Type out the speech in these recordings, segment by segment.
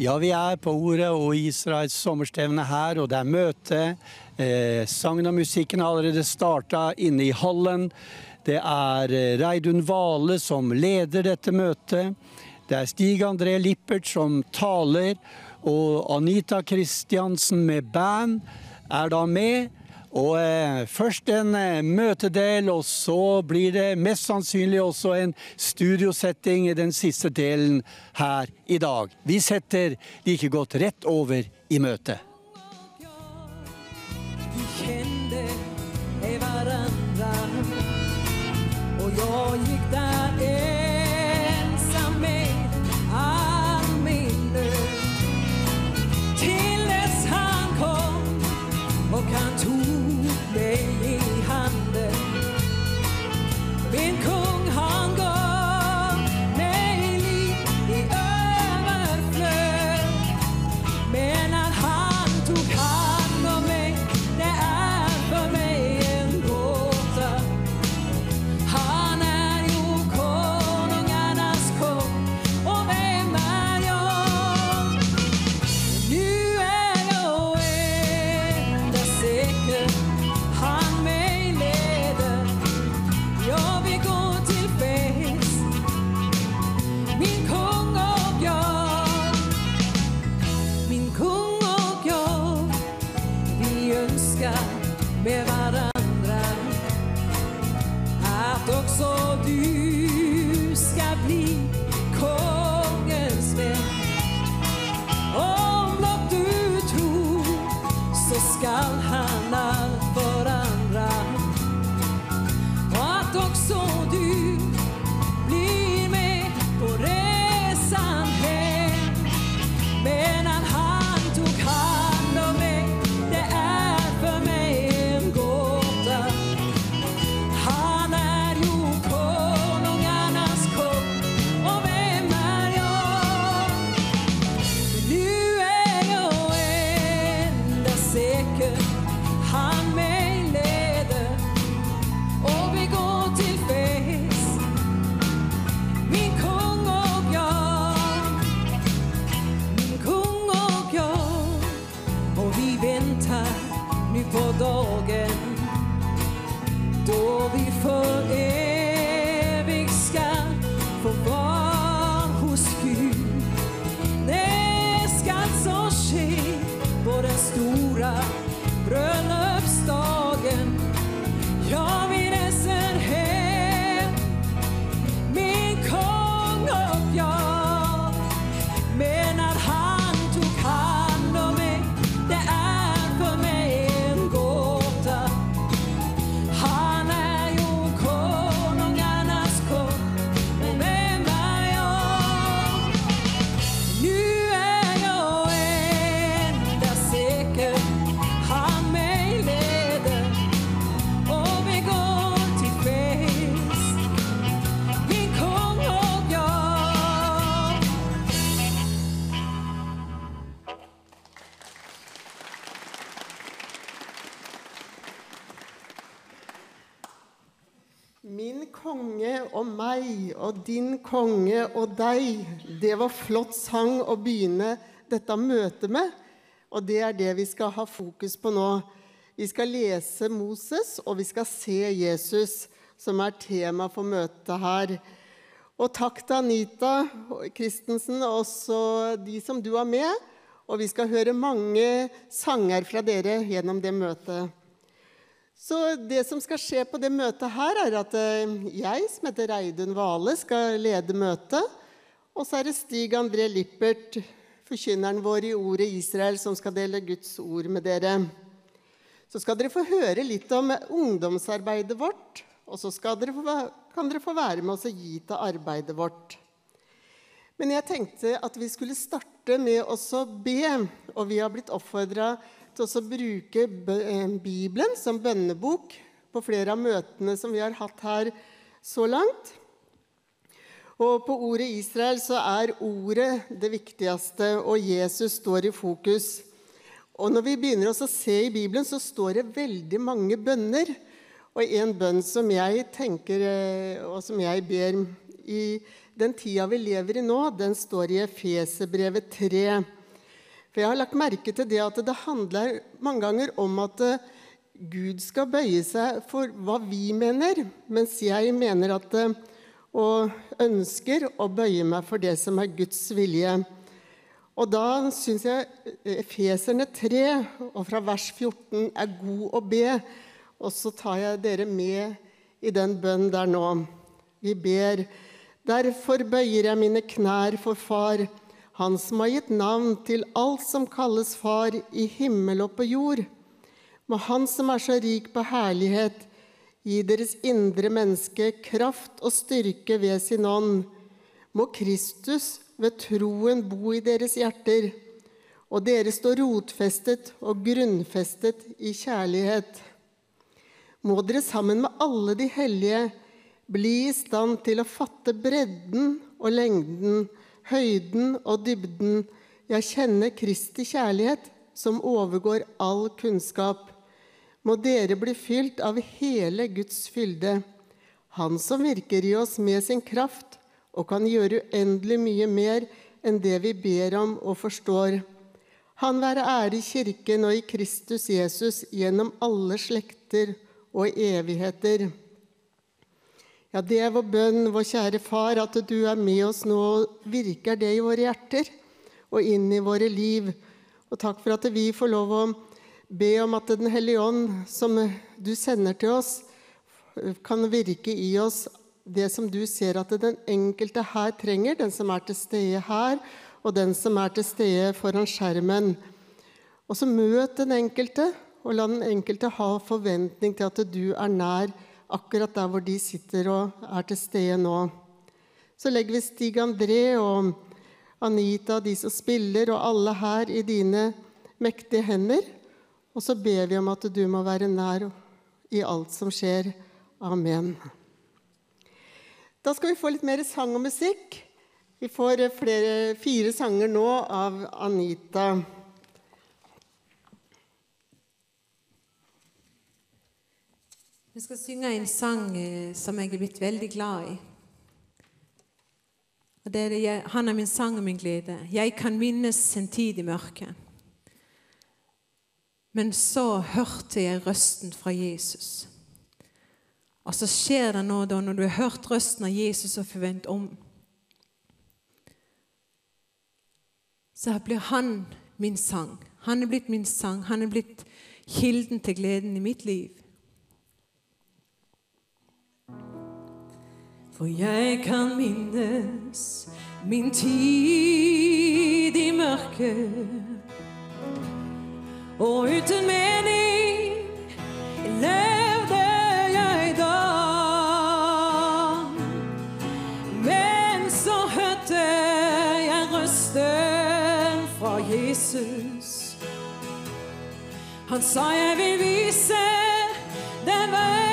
Ja, vi er på Ordet og Israels sommerstevne her, og det er møte. Eh, sangen og musikken har allerede starta inne i hallen. Det er eh, Reidun Vale som leder dette møtet. Det er Stig André Lippert som taler, og Anita Kristiansen med band er da med. Og eh, Først en eh, møtedel, og så blir det mest sannsynlig også en studiosetting i den siste delen her i dag. Vi setter like godt rett over i møtet. Kände varandra och din konge og deg. Det var flott sang å begynne dette møtet med. Og det er det vi skal ha fokus på nå. Vi skal lese Moses, og vi skal se Jesus, som er tema for møtet her. Og takk til Anita Christensen og også de som du har med. Og vi skal høre mange sanger fra dere gjennom det møtet. Så det som skal skje på det møtet her, er at eh, jeg, som heter Reidun Vale, skal lede møtet. Og så er det Stig André Lippert, forkynneren vår i Ordet Israel, som skal dele Guds ord med dere. Så skal dere få høre litt om ungdomsarbeidet vårt, og så dere få, kan dere få være med oss og gi til arbeidet vårt. Men jeg tenkte at vi skulle starte med å be, og vi har blitt oppfordra til å bruke eh, Bibelen som bønnebok på flere av møtene som vi har hatt her så langt. Og på ordet Israel så er ordet det viktigste, og Jesus står i fokus. Og når vi begynner å se i Bibelen, så står det veldig mange bønner. Og en bønn som jeg tenker, eh, og som jeg ber i den tida vi lever i nå, den står i Efeserbrevet 3. For jeg har lagt merke til det at det handler mange ganger om at eh, Gud skal bøye seg for hva vi mener, mens jeg mener at eh, og ønsker å bøye meg for det som er Guds vilje. Og da syns jeg Efeserne 3, og fra vers 14, er god å be. Og så tar jeg dere med i den bønnen der nå. Vi ber. Derfor bøyer jeg mine knær for Far, Han som har gitt navn til alt som kalles Far i himmel og på jord. Må Han som er så rik på herlighet, gi deres indre menneske kraft og styrke ved sin ånd. Må Kristus ved troen bo i deres hjerter, og dere stå rotfestet og grunnfestet i kjærlighet. Må dere sammen med alle de hellige bli i stand til å fatte bredden og lengden, høyden og dybden, Jeg kjenner Kristi kjærlighet, som overgår all kunnskap. Må dere bli fylt av hele Guds fylde, Han som virker i oss med sin kraft og kan gjøre uendelig mye mer enn det vi ber om og forstår. Han være ære i Kirken og i Kristus Jesus gjennom alle slekter og evigheter. Ja, det er vår bønn, vår kjære Far, at du er med oss nå og virker det i våre hjerter og inn i våre liv. Og takk for at vi får lov å be om at Den hellige ånd, som du sender til oss, kan virke i oss det som du ser at den enkelte her trenger, den som er til stede her, og den som er til stede foran skjermen. Og så møt den enkelte, og la den enkelte ha forventning til at du er nær akkurat der hvor de sitter og er til stede nå. Så legger vi Stig André og Anita, de som spiller, og alle her i dine mektige hender. Og så ber vi om at du må være nær i alt som skjer. Amen. Da skal vi få litt mer sang og musikk. Vi får eh, flere, fire sanger nå av Anita. Vi skal synge en sang eh, som jeg er blitt veldig glad i. Og det er det, jeg, Han er min sang og min glede. Jeg kan minnes en tid i mørket. Men så hørte jeg røsten fra Jesus. Og så skjer det noe da når du har hørt røsten av Jesus og forvent om. Så blir han min sang. Han er blitt min sang. Han er blitt kilden til gleden i mitt liv. For jeg kan minnes min tid i mørket. Og uten mening levde jeg da. Men så hørte jeg røsten fra Jesus. Han sa jeg vil vise den vei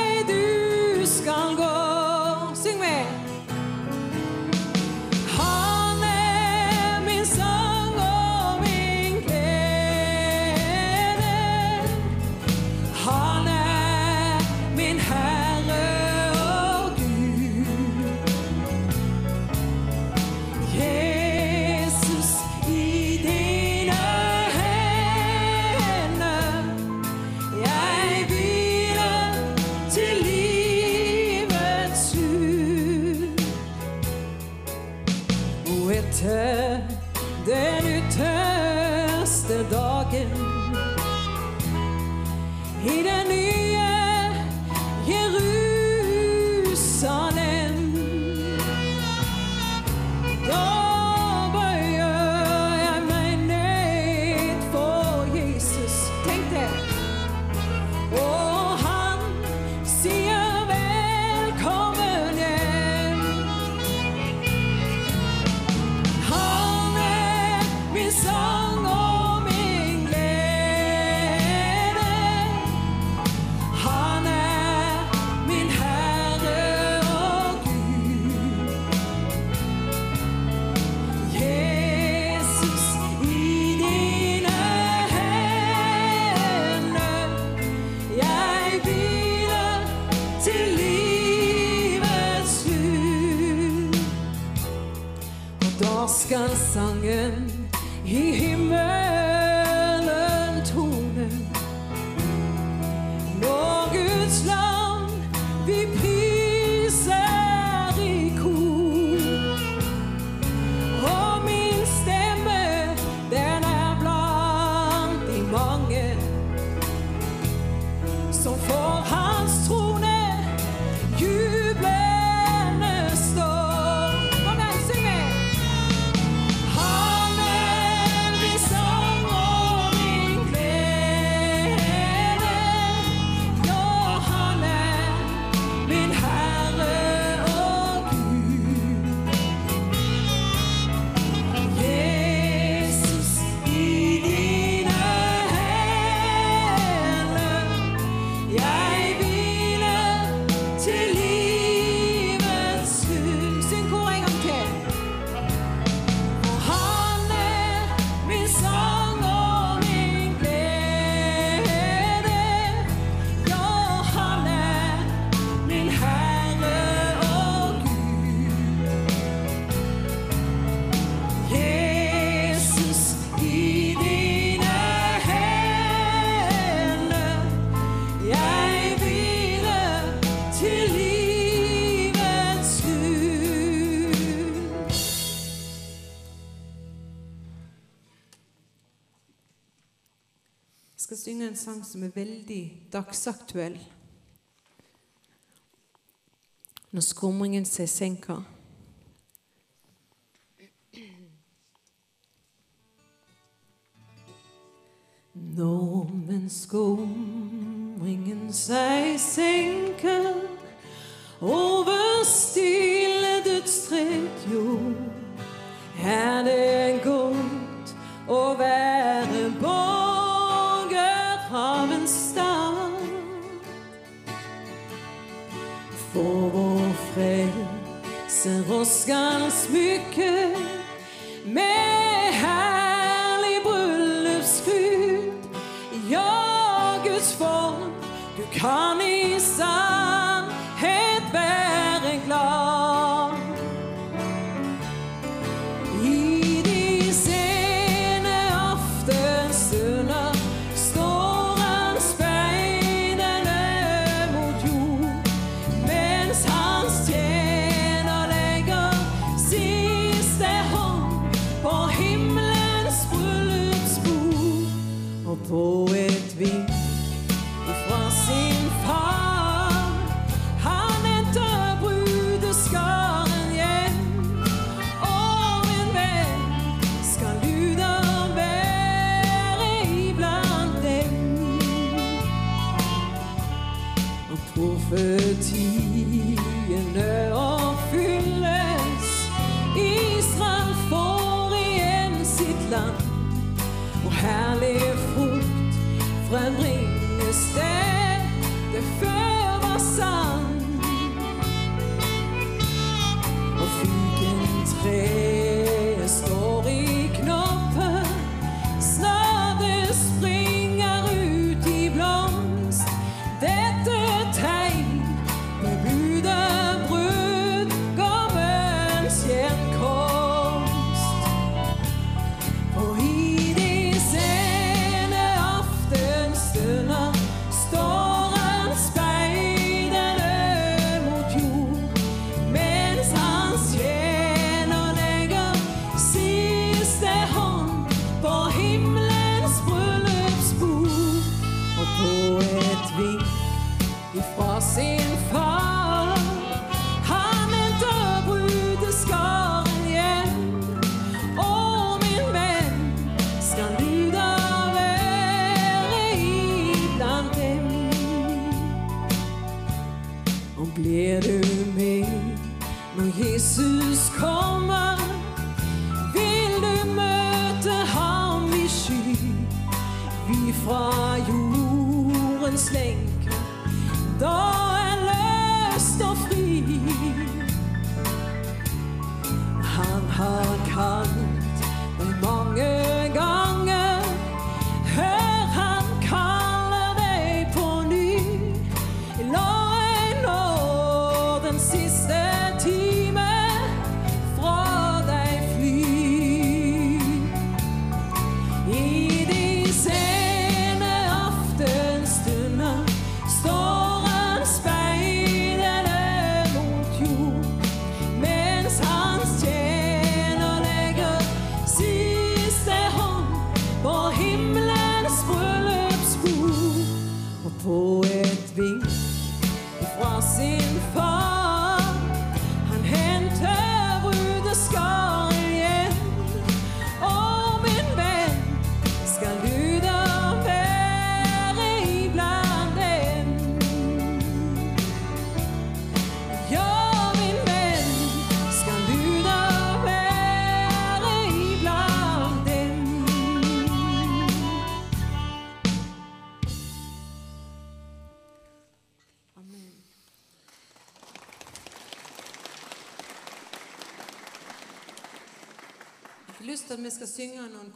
som er veldig dagsaktuell. Når skumringen seg senker. Når men skumringen seg senker over stille dødstrett jord, er det godt å være barn av en stad. For vår frelser oss skal smykke med herlig bryllupskrut. Ja, Guds folk du kan i sann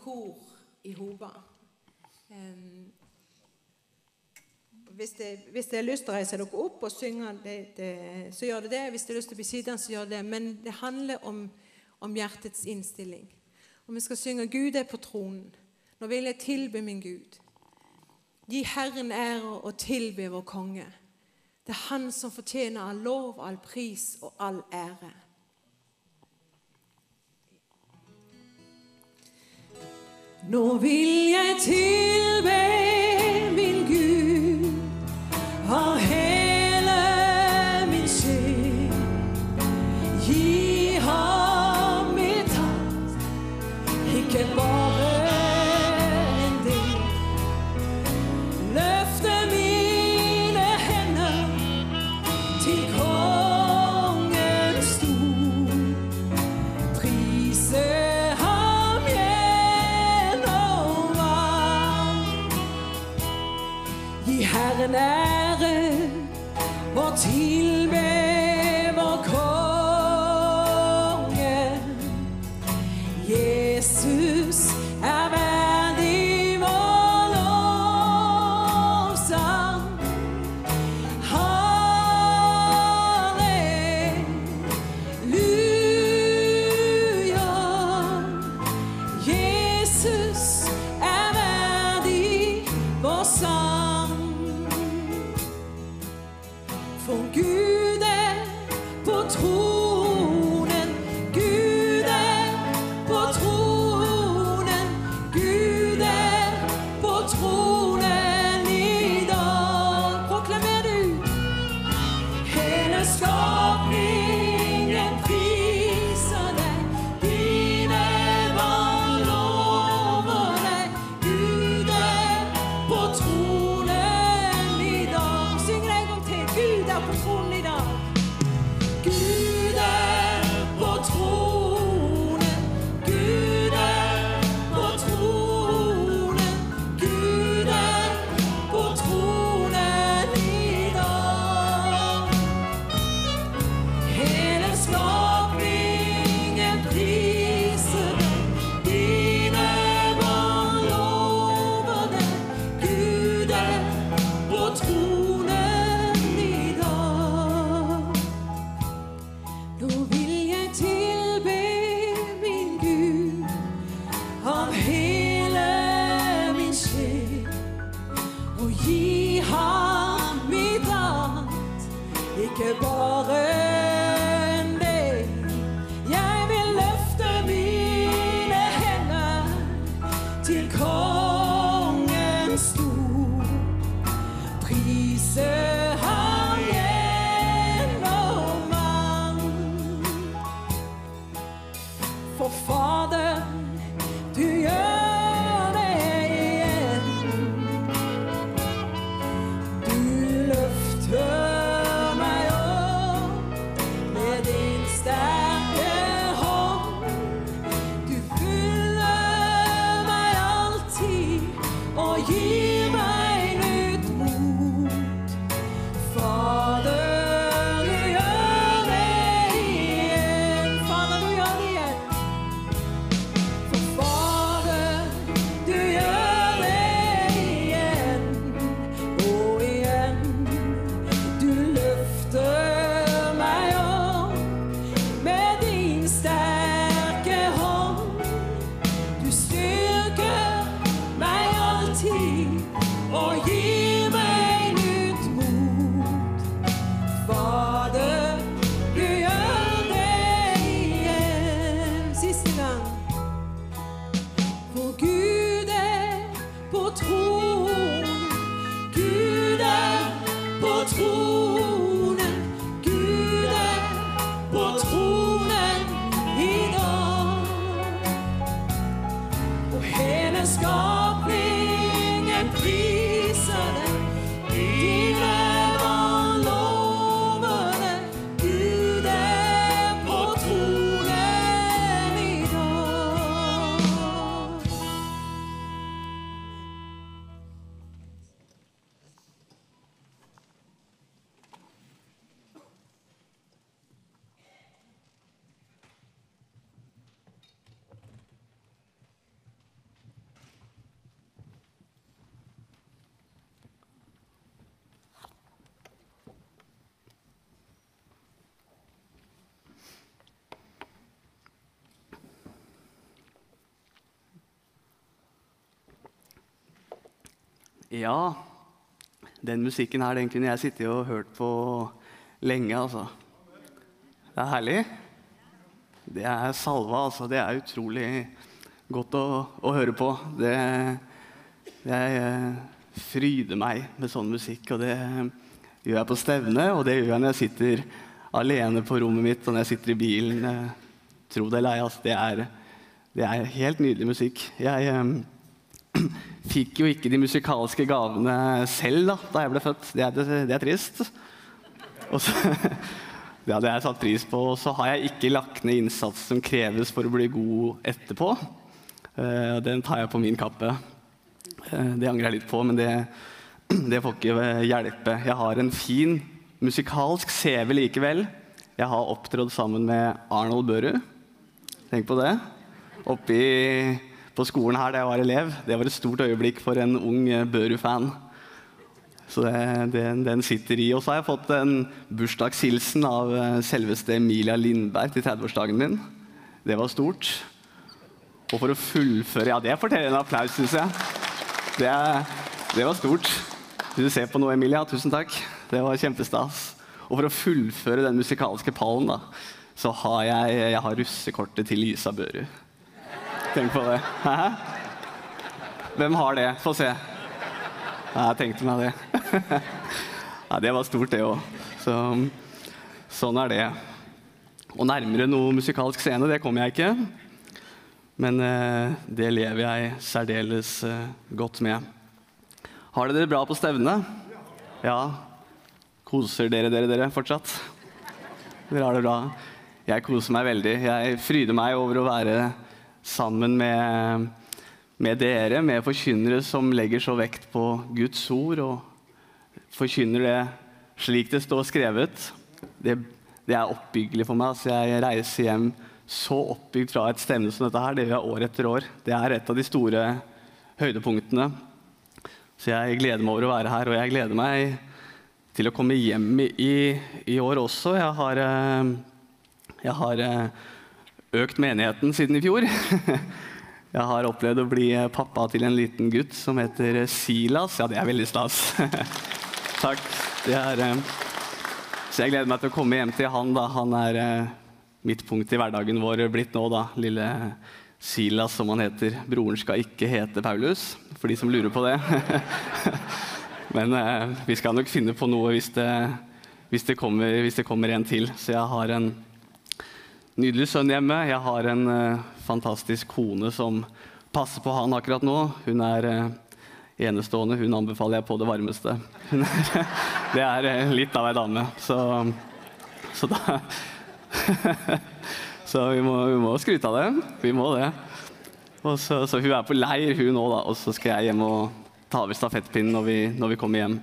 kor i Hoba. Em, hvis, det, har lyst til å reise dere opp og synge, det, det, så gjør det det. Hvis dere har lyst til å bli sittende, så gjør det det. Men det handler om, om hjertets innstilling. Og vi skal synge 'Gud er på tronen'. Nå vil jeg tilbe min Gud. Gi Herren ære og tilbe vår konge. Det er Han som fortjener all lov, all pris og all ære. Nå vil jeg tilbe min Gud Herren ære og tilbe Ja, den musikken her den kunne jeg sittet og hørt på lenge, altså. Det er herlig. Det er salva, altså. Det er utrolig godt å, å høre på. Det, jeg eh, fryder meg med sånn musikk, og det gjør jeg på stevne, og det gjør jeg når jeg sitter alene på rommet mitt, og når jeg sitter i bilen. eh, Tro det eller ei, altså. Det er, det er helt nydelig musikk. Jeg eh, fikk jo ikke de musikalske gavene selv da, da jeg ble født. Det er, det, er trist. Og så, det hadde jeg satt pris på. Og så har jeg ikke lagt ned innsats som kreves for å bli god etterpå. Eh, den tar jeg på min kappe. Eh, det angrer jeg litt på, men det, det får ikke hjelpe. Jeg har en fin musikalsk CV likevel. Jeg har opptrådt sammen med Arnold Børud. Tenk på det. Oppe i, på skolen her da jeg var elev. Det var et stort øyeblikk for en ung Børud-fan. Så det, den, den sitter i. Og så har jeg fått en bursdagshilsen av eh, selveste Emilia Lindberg til 30-årsdagen min. Det var stort. Og for å fullføre Ja, det forteller en applaus, syns jeg. Det, det var stort. Hvis du ser på noe, Emilia? Tusen takk. Det var kjempestas. Og for å fullføre den musikalske pallen, da, så har jeg, jeg har russekortet til Lisa Børud. Tenk på det. Hæ? Hvem har det? Få se. Jeg tenkte meg det. ja, det var stort, det òg. Så, sånn er det. Og nærmere noe musikalsk scene, det kommer jeg ikke. Men eh, det lever jeg særdeles eh, godt med. Har dere det bra på stevnet? Ja. Koser dere dere, dere fortsatt? Dere har det bra? Jeg koser meg veldig. Jeg fryder meg over å være sammen med, med dere, med forkynnere som legger så vekt på Guds ord og forkynner det slik det står skrevet. Det, det er oppbyggelig for meg. Altså jeg reiser hjem så oppbygd fra et stevne som dette her. Det gjør jeg år etter år. Det er et av de store høydepunktene. Så jeg gleder meg over å være her, og jeg gleder meg til å komme hjem i, i år også. Jeg har, eh, jeg har eh, økt menigheten siden i fjor. Jeg har opplevd å bli pappa til en liten gutt som heter Silas. Ja, det er veldig stas. Takk. Er, eh, så jeg gleder meg til å komme hjem til han. da. Han er midtpunkt midtpunktet i hverdagen vår blitt nå, da. Lille Silas, som han heter. Broren skal ikke hete Paulus, for de som lurer på det. Men eh, vi skal nok finne på noe hvis det, hvis, det kommer, hvis det kommer en til. Så jeg har en nydelig sønn hjemme. Jeg har en uh, fantastisk kone som passer på han akkurat nå. Hun er uh, enestående. Hun anbefaler jeg på det varmeste. Er, det er uh, litt av ei dame. Så, så da Så vi må, vi må skryte av det. Vi må det. Så, så hun er på leir, hun òg, da. Og så skal jeg hjem og ta over stafettpinnen når vi, når vi kommer hjem.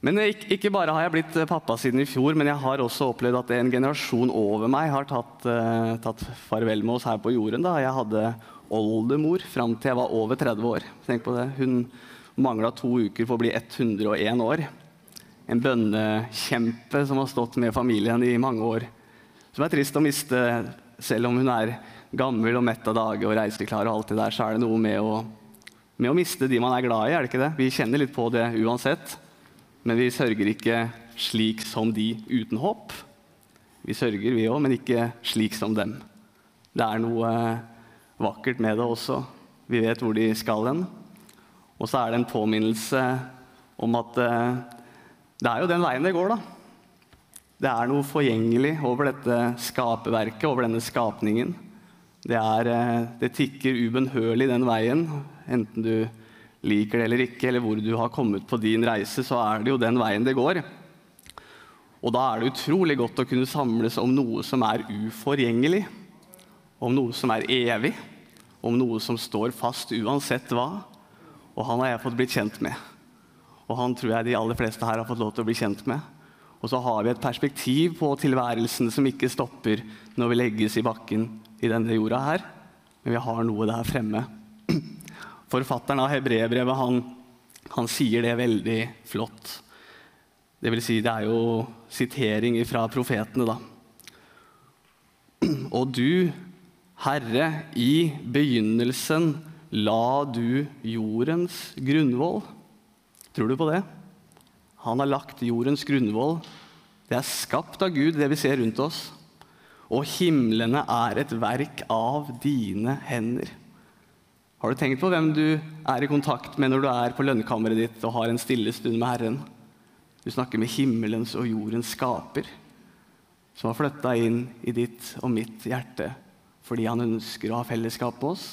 Men ikke, bare har jeg blitt eh, pappa siden i fjor, men jeg har også opplevd at en generasjon over meg har tatt, uh, tatt farvel med oss her på jorden. Da. Jeg hadde oldemor fram til jeg var over 30 år. Tenk på det. Hun mangla to uker for å bli 101 år. En bønnekjempe som har stått med familien i mange år. Som er trist å miste, selv om hun er gammel og mett av dage og reiseklar. og alt det der, Så er det noe med å, med å miste de man er glad i. er det ikke det? Vi kjenner litt på det uansett. Men vi sørger ikke slik som de uten håp. Vi sørger, vi òg, men ikke slik som dem. Det er noe vakkert med det også. Vi vet hvor de skal hen. Og så er det en påminnelse om at eh, det er jo den veien det går, da. Det er noe forgjengelig over dette skaperverket, over denne skapningen. Det, er, eh, det tikker ubønnhørlig den veien, enten du liker det eller ikke, eller hvor du har kommet på din reise, så er det jo den veien det går. Og da er det utrolig godt å kunne samles om noe som er uforgjengelig, om noe som er evig, om noe som står fast uansett hva. Og han har jeg fått blitt kjent med. Og han tror jeg de aller fleste her har fått lov til å bli kjent med. Og så har vi et perspektiv på tilværelsen som ikke stopper når vi legges i bakken i denne jorda her. Men vi har noe der fremme. Forfatteren av hebreerbrevet han, han sier det veldig flott. Det vil si, det er jo sitering fra profetene, da. Og du, Herre, i begynnelsen la du jordens grunnvoll. Tror du på det? Han har lagt jordens grunnvoll. Det er skapt av Gud, det vi ser rundt oss. Og himlene er et verk av dine hender. Har du tenkt på hvem du er i kontakt med når du er på lønnkammeret ditt og har en stille stund med Herren? Du snakker med himmelens og jordens skaper, som har flytta inn i ditt og mitt hjerte fordi han ønsker å ha fellesskap med oss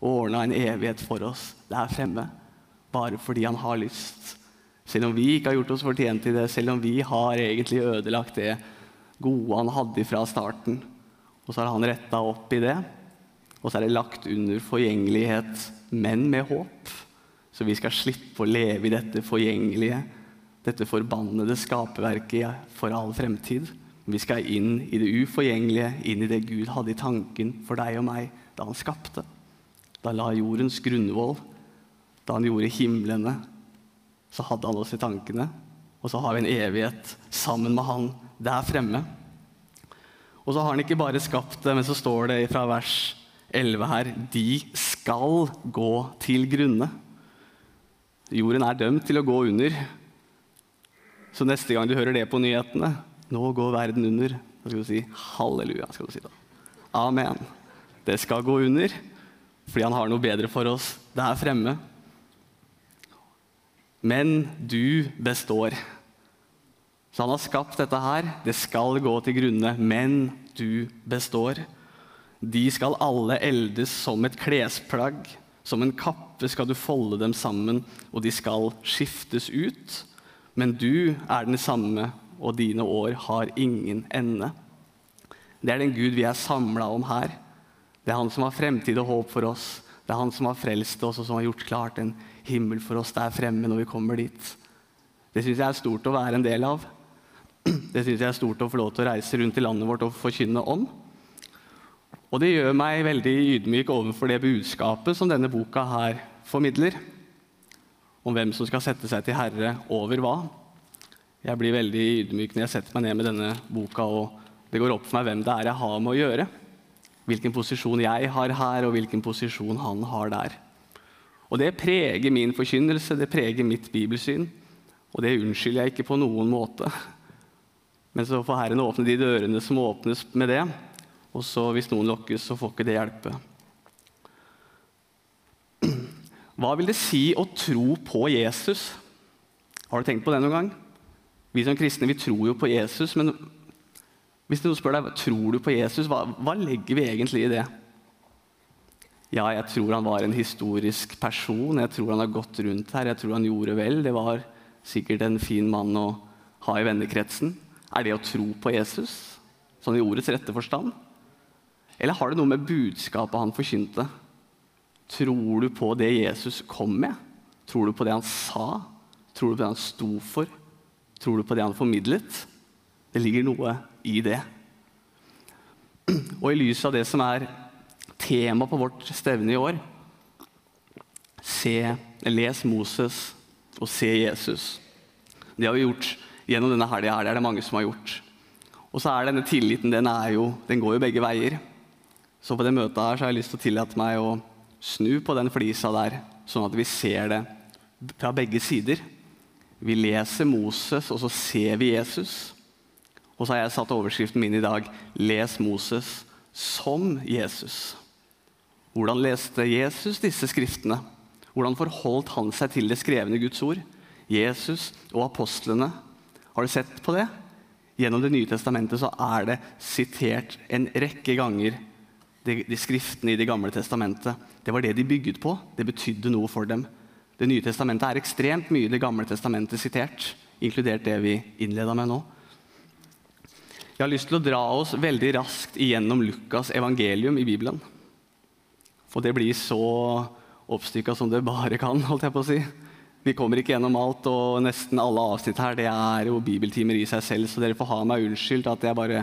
og ordna en evighet for oss der fremme. Bare fordi han har lyst. Selv om vi ikke har gjort oss fortjent til det, selv om vi har egentlig ødelagt det gode han hadde fra starten. Og så har han retta opp i det, og så er det lagt under forgjengelighet, men med håp. Så vi skal slippe å leve i dette forgjengelige, dette forbannede skaperverket for all fremtid. Vi skal inn i det uforgjengelige, inn i det Gud hadde i tanken for deg og meg da han skapte. Da han la jordens grunnvoll, da han gjorde himlene, så hadde han oss i tankene. Og så har vi en evighet sammen med han der fremme. Og så har han ikke bare skapt det, men så står det fra vers 11 her De skal gå til grunne. Jorden er dømt til å gå under. Så neste gang du hører det på nyhetene Nå går verden under. Da skal du si halleluja. skal du si da. Amen. Det skal gå under fordi han har noe bedre for oss der fremme. Men du består. Så han har skapt dette her. Det skal gå til grunne, men du består. De skal alle eldes som et klesplagg. Som en kappe skal du folde dem sammen, og de skal skiftes ut. Men du er den samme, og dine år har ingen ende. Det er den Gud vi er samla om her. Det er han som har fremtid og håp for oss. Det er han som har frelst oss, og som har gjort klart en himmel for oss der fremme når vi kommer dit. Det syns jeg er stort å være en del av. Det syns jeg er stort å få lov til å reise rundt i landet vårt og forkynne om. Og det gjør meg veldig ydmyk overfor det budskapet som denne boka her formidler. Om hvem som skal sette seg til herre over hva. Jeg blir veldig ydmyk når jeg setter meg ned med denne boka, og det går opp for meg hvem det er jeg har med å gjøre. Hvilken posisjon jeg har her, og hvilken posisjon han har der. Og Det preger min forkynnelse, det preger mitt bibelsyn. Og det unnskylder jeg ikke på noen måte. Men så får Herren åpne de dørene som åpnes med det. Og så hvis noen lokkes, så får ikke det hjelpe. Hva vil det si å tro på Jesus? Har du tenkt på det noen gang? Vi som kristne vi tror jo på Jesus, men hvis noen spør deg tror du på Jesus, hva, hva legger vi egentlig i det? Ja, jeg tror han var en historisk person. Jeg tror han har gått rundt her. Jeg tror han gjorde vel. Det var sikkert en fin mann å ha i vennekretsen. Er det å tro på Jesus, sånn i ordets rette forstand? Eller har det noe med budskapet han forkynte? Tror du på det Jesus kom med? Tror du på det han sa? Tror du på det han sto for? Tror du på det han formidlet? Det ligger noe i det. Og i lys av det som er tema på vårt stevne i år se, Les Moses og se Jesus. Det har vi gjort gjennom denne helga. Det er det mange som har gjort. Og så er denne tilliten den, jo, den går jo begge veier. Så på det møtet her så har jeg lyst til å tillate meg å snu på den flisa der, sånn at vi ser det fra begge sider. Vi leser Moses, og så ser vi Jesus. Og så har jeg satt overskriften min i dag 'Les Moses som Jesus'. Hvordan leste Jesus disse skriftene? Hvordan forholdt han seg til det skrevne Guds ord? Jesus og apostlene. Har du sett på det? Gjennom Det nye testamentet så er det sitert en rekke ganger de, de skriftene i Det gamle testamentet. Det var det de bygget på. Det betydde noe for dem. Det nye testamentet er ekstremt mye Det gamle testamentet sitert, inkludert det vi innleda med nå. Jeg har lyst til å dra oss veldig raskt igjennom Lukas evangelium i Bibelen. For det blir så oppstykka som det bare kan. holdt jeg på å si. Vi kommer ikke gjennom alt, og nesten alle avsnitt her det er jo bibeltimer i seg selv, så dere får ha meg unnskyldt at jeg bare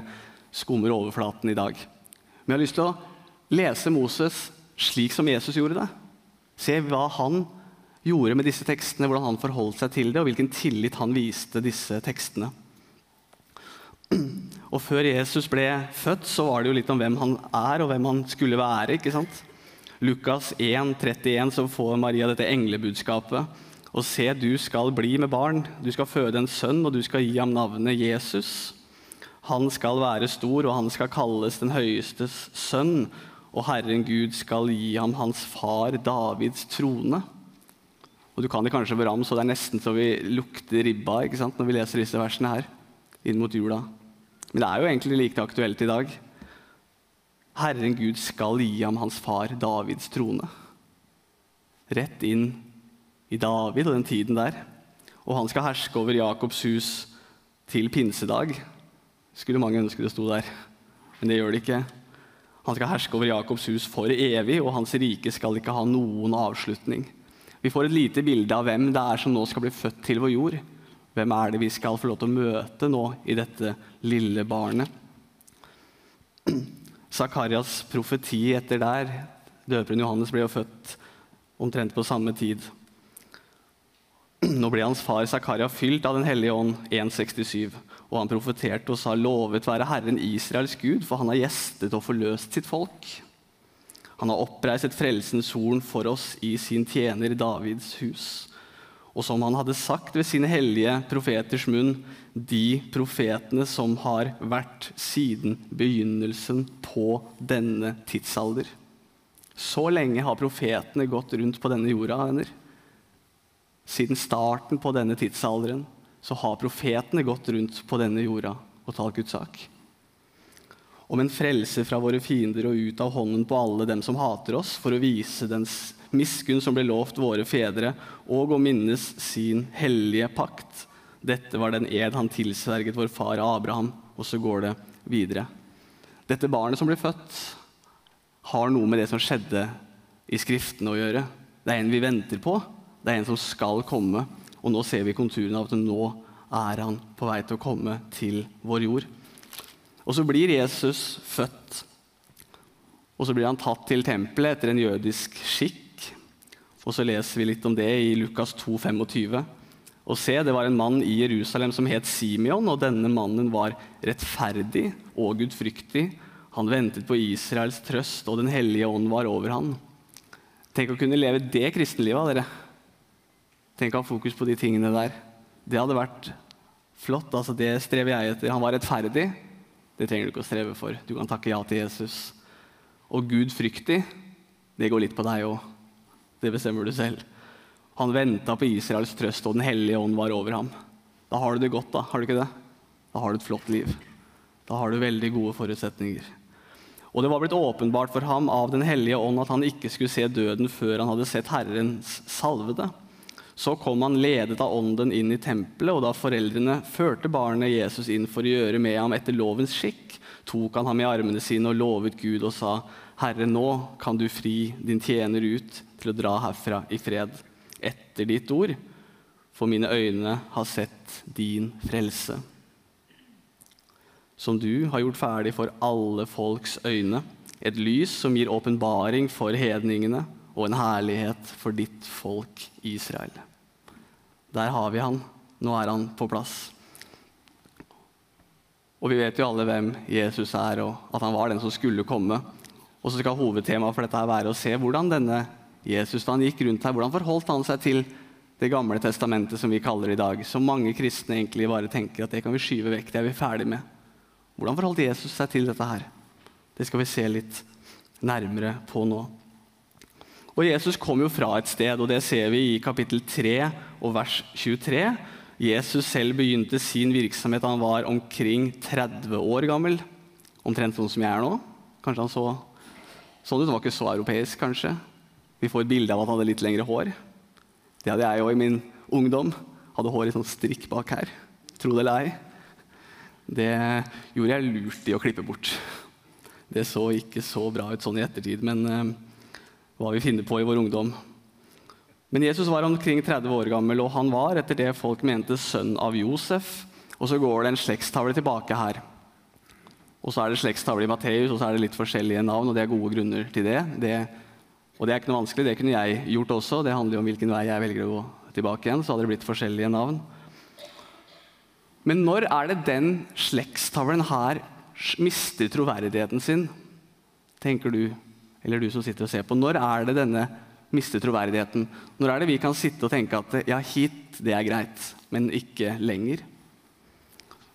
skummer overflaten i dag. Men jeg har lyst til å lese Moses slik som Jesus gjorde det. Se hva han gjorde med disse tekstene, hvordan han forholdt seg til det, og hvilken tillit han viste disse tekstene. Og Før Jesus ble født, så var det jo litt om hvem han er, og hvem han skulle være. ikke sant? Lukas 1, 31, så får Maria dette englebudskapet. Og se, du skal bli med barn, du skal føde en sønn, og du skal gi ham navnet Jesus. Han skal være stor, og han skal kalles den høyestes sønn. Og Herren Gud skal gi ham hans far Davids trone. Og Du kan det kanskje på om, så det er nesten så vi lukter ribba ikke sant, når vi leser disse versene her inn mot jula. Men det er jo egentlig like aktuelt i dag. Herren Gud skal gi ham hans far Davids trone. Rett inn i David og den tiden der. Og han skal herske over Jakobs hus til pinsedag. Skulle mange ønske det sto der, men det gjør det ikke. Han skal herske over Jakobs hus for evig, og hans rike skal ikke ha noen avslutning. Vi får et lite bilde av hvem det er som nå skal bli født til vår jord. Hvem er det vi skal få lov til å møte nå i dette lille barnet? Zakarias profeti etter der Døperen Johannes ble jo født omtrent på samme tid. Nå ble hans far Zakaria fylt av Den hellige ånd 1,67, og han profeterte og sa:" Lovet være Herren Israels Gud, for han har gjestet og forløst sitt folk. Han har oppreist et frelsens horn for oss i sin tjener Davids hus. Og som han hadde sagt ved sine hellige profeters munn, de profetene som har vært siden begynnelsen på denne tidsalder. Så lenge har profetene gått rundt på denne jorda, venner. Siden starten på denne tidsalderen så har profetene gått rundt på denne jorda og talt Guds sak. Om en frelse fra våre fiender og ut av hånden på alle dem som hater oss, for å vise dens miskunn som ble lovt våre fedre, og å minnes sin hellige pakt. Dette var den ed han tilsverget vår far Abraham. Og så går det videre. Dette barnet som blir født, har noe med det som skjedde i Skriftene å gjøre. Det er en vi venter på. Det er en som skal komme. Og nå ser vi konturene av at nå er han på vei til å komme til vår jord. Og så blir Jesus født. Og så blir han tatt til tempelet etter en jødisk skikk. Og så leser vi litt om det i Lukas 2, 25. Og se, det var en mann i Jerusalem som het Simeon, og denne mannen var rettferdig og gudfryktig. Han ventet på Israels trøst, og Den hellige ånd var over han. Tenk å kunne leve det kristenlivet, dere. Tenk å fokus på de tingene der. Det hadde vært flott. altså Det strever jeg etter. Han var rettferdig. Det trenger du ikke å streve for. Du kan takke ja til Jesus. Og Gud fryktig, det går litt på deg òg. Det bestemmer du selv. Han venta på Israels trøst, og Den hellige ånd var over ham. Da har du det godt, da. har du ikke det? Da har du et flott liv. Da har du veldig gode forutsetninger. Og det var blitt åpenbart for ham av Den hellige ånd at han ikke skulle se døden før han hadde sett Herrens salvede. Så kom han ledet av ånden inn i tempelet, og da foreldrene førte barnet Jesus inn for å gjøre med ham etter lovens skikk, tok han ham i armene sine og lovet Gud og sa, Herre, nå kan du fri din tjener ut til å dra herfra i fred etter ditt ord, for mine øyne har sett din frelse. Som du har gjort ferdig for alle folks øyne, et lys som gir åpenbaring for hedningene og en herlighet for ditt folk Israel. Der har vi han. Nå er han på plass. Og vi vet jo alle hvem Jesus er, og at han var den som skulle komme. Og så skal hovedtemaet for dette være å se hvordan denne Jesus da han gikk rundt her, hvordan forholdt han seg til Det gamle testamentet, som vi kaller det i dag? Som mange kristne egentlig bare tenker at det kan vi skyve vekk. Det er vi ferdig med. Hvordan forholdt Jesus seg til dette her? Det skal vi se litt nærmere på nå. Og Jesus kom jo fra et sted, og det ser vi i kapittel 3 og vers 23. Jesus selv begynte sin virksomhet han var omkring 30 år gammel. Omtrent sånn som jeg er nå. Kanskje han så sånn ut. Han var ikke så europeisk, kanskje. Vi får et bilde av at han hadde litt lengre hår. Det hadde jeg òg i min ungdom. Hadde hår i sånn strikk bak her. Tro det eller ei. Det gjorde jeg lurt i å klippe bort. Det så ikke så bra ut sånn i ettertid, men uh, hva vi finner på i vår ungdom. Men Jesus var omkring 30 år gammel, og han var etter det folk mente sønn av Josef. Og så går det en slektstavle tilbake her. Og så er det slektstavle i Matteus, og så er det litt forskjellige navn, og det er gode grunner til det. Det og det er ikke noe vanskelig, det kunne jeg gjort også. Det handler jo om hvilken vei jeg velger å gå tilbake igjen. Så hadde det blitt forskjellige navn. Men når er det den slektstavlen her mister troverdigheten sin, tenker du eller du som sitter og ser på, når er det denne mister troverdigheten? Når er det vi kan sitte og tenke at ja, hit, det er greit, men ikke lenger?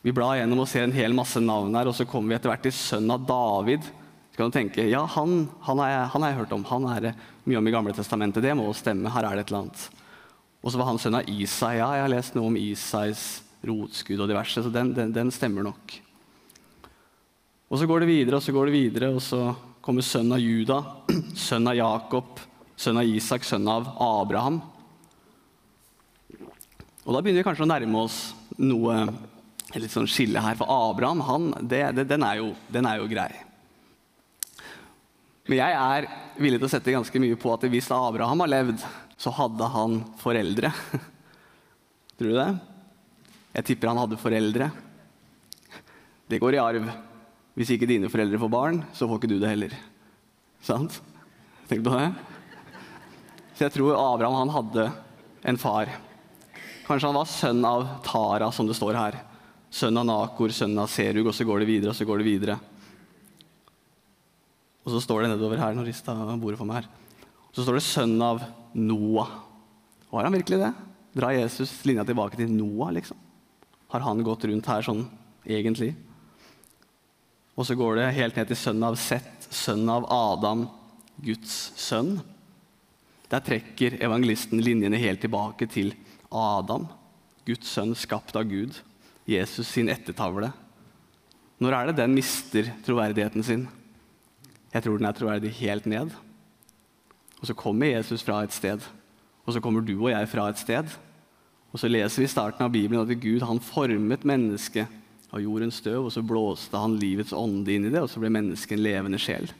Vi blar gjennom og ser en hel masse navn her, og så kommer vi etter hvert til sønnen av David. Så kan du tenke ja, han, han, har jeg, han har jeg hørt om. Han er det mye om i Gamle testamentet. Det må stemme. Her er det et eller annet. Og så var han sønn av Isai. Ja, jeg har lest noe om Isais rotskudd og diverse, så den, den, den stemmer nok. Og så går det videre, og så går det videre, og så kommer sønnen av Juda, sønnen av Jakob, sønnen av Isak, sønn av Abraham. Og da begynner vi kanskje å nærme oss noe litt sånn skille her. For Abraham, han, det, det, den, er jo, den, er jo, grei. Men jeg er villig til å sette ganske mye på at hvis Abraham har levd, så hadde han foreldre. Tror du det? Jeg tipper han hadde foreldre. Det går i arv. Hvis ikke dine foreldre får barn, så får ikke du det heller. Sant? Tenk på det. Så jeg tror Abraham han hadde en far. Kanskje han var sønn av Tara, som det står her. Sønn av Nakor, sønn av Serug, og så går det videre, og så går det videre. Og så står det nedover her når rista bordet for meg her. Så står det sønn av Noah. Var han virkelig det? Dra Jesus linja tilbake til Noah, liksom? Har han gått rundt her sånn egentlig? Og så går det helt ned til sønn av Seth, sønn av Adam, Guds sønn. Der trekker evangelisten linjene helt tilbake til Adam, Guds sønn skapt av Gud, Jesus sin ettertavle. Når er det den mister troverdigheten sin? Jeg tror den er troverdig helt ned. Og så kommer Jesus fra et sted, og så kommer du og jeg fra et sted. Og så leser vi i starten av Bibelen at Gud han formet mennesket av jordens støv, og så blåste han livets ånde inn i det, og så ble mennesket en levende sjel.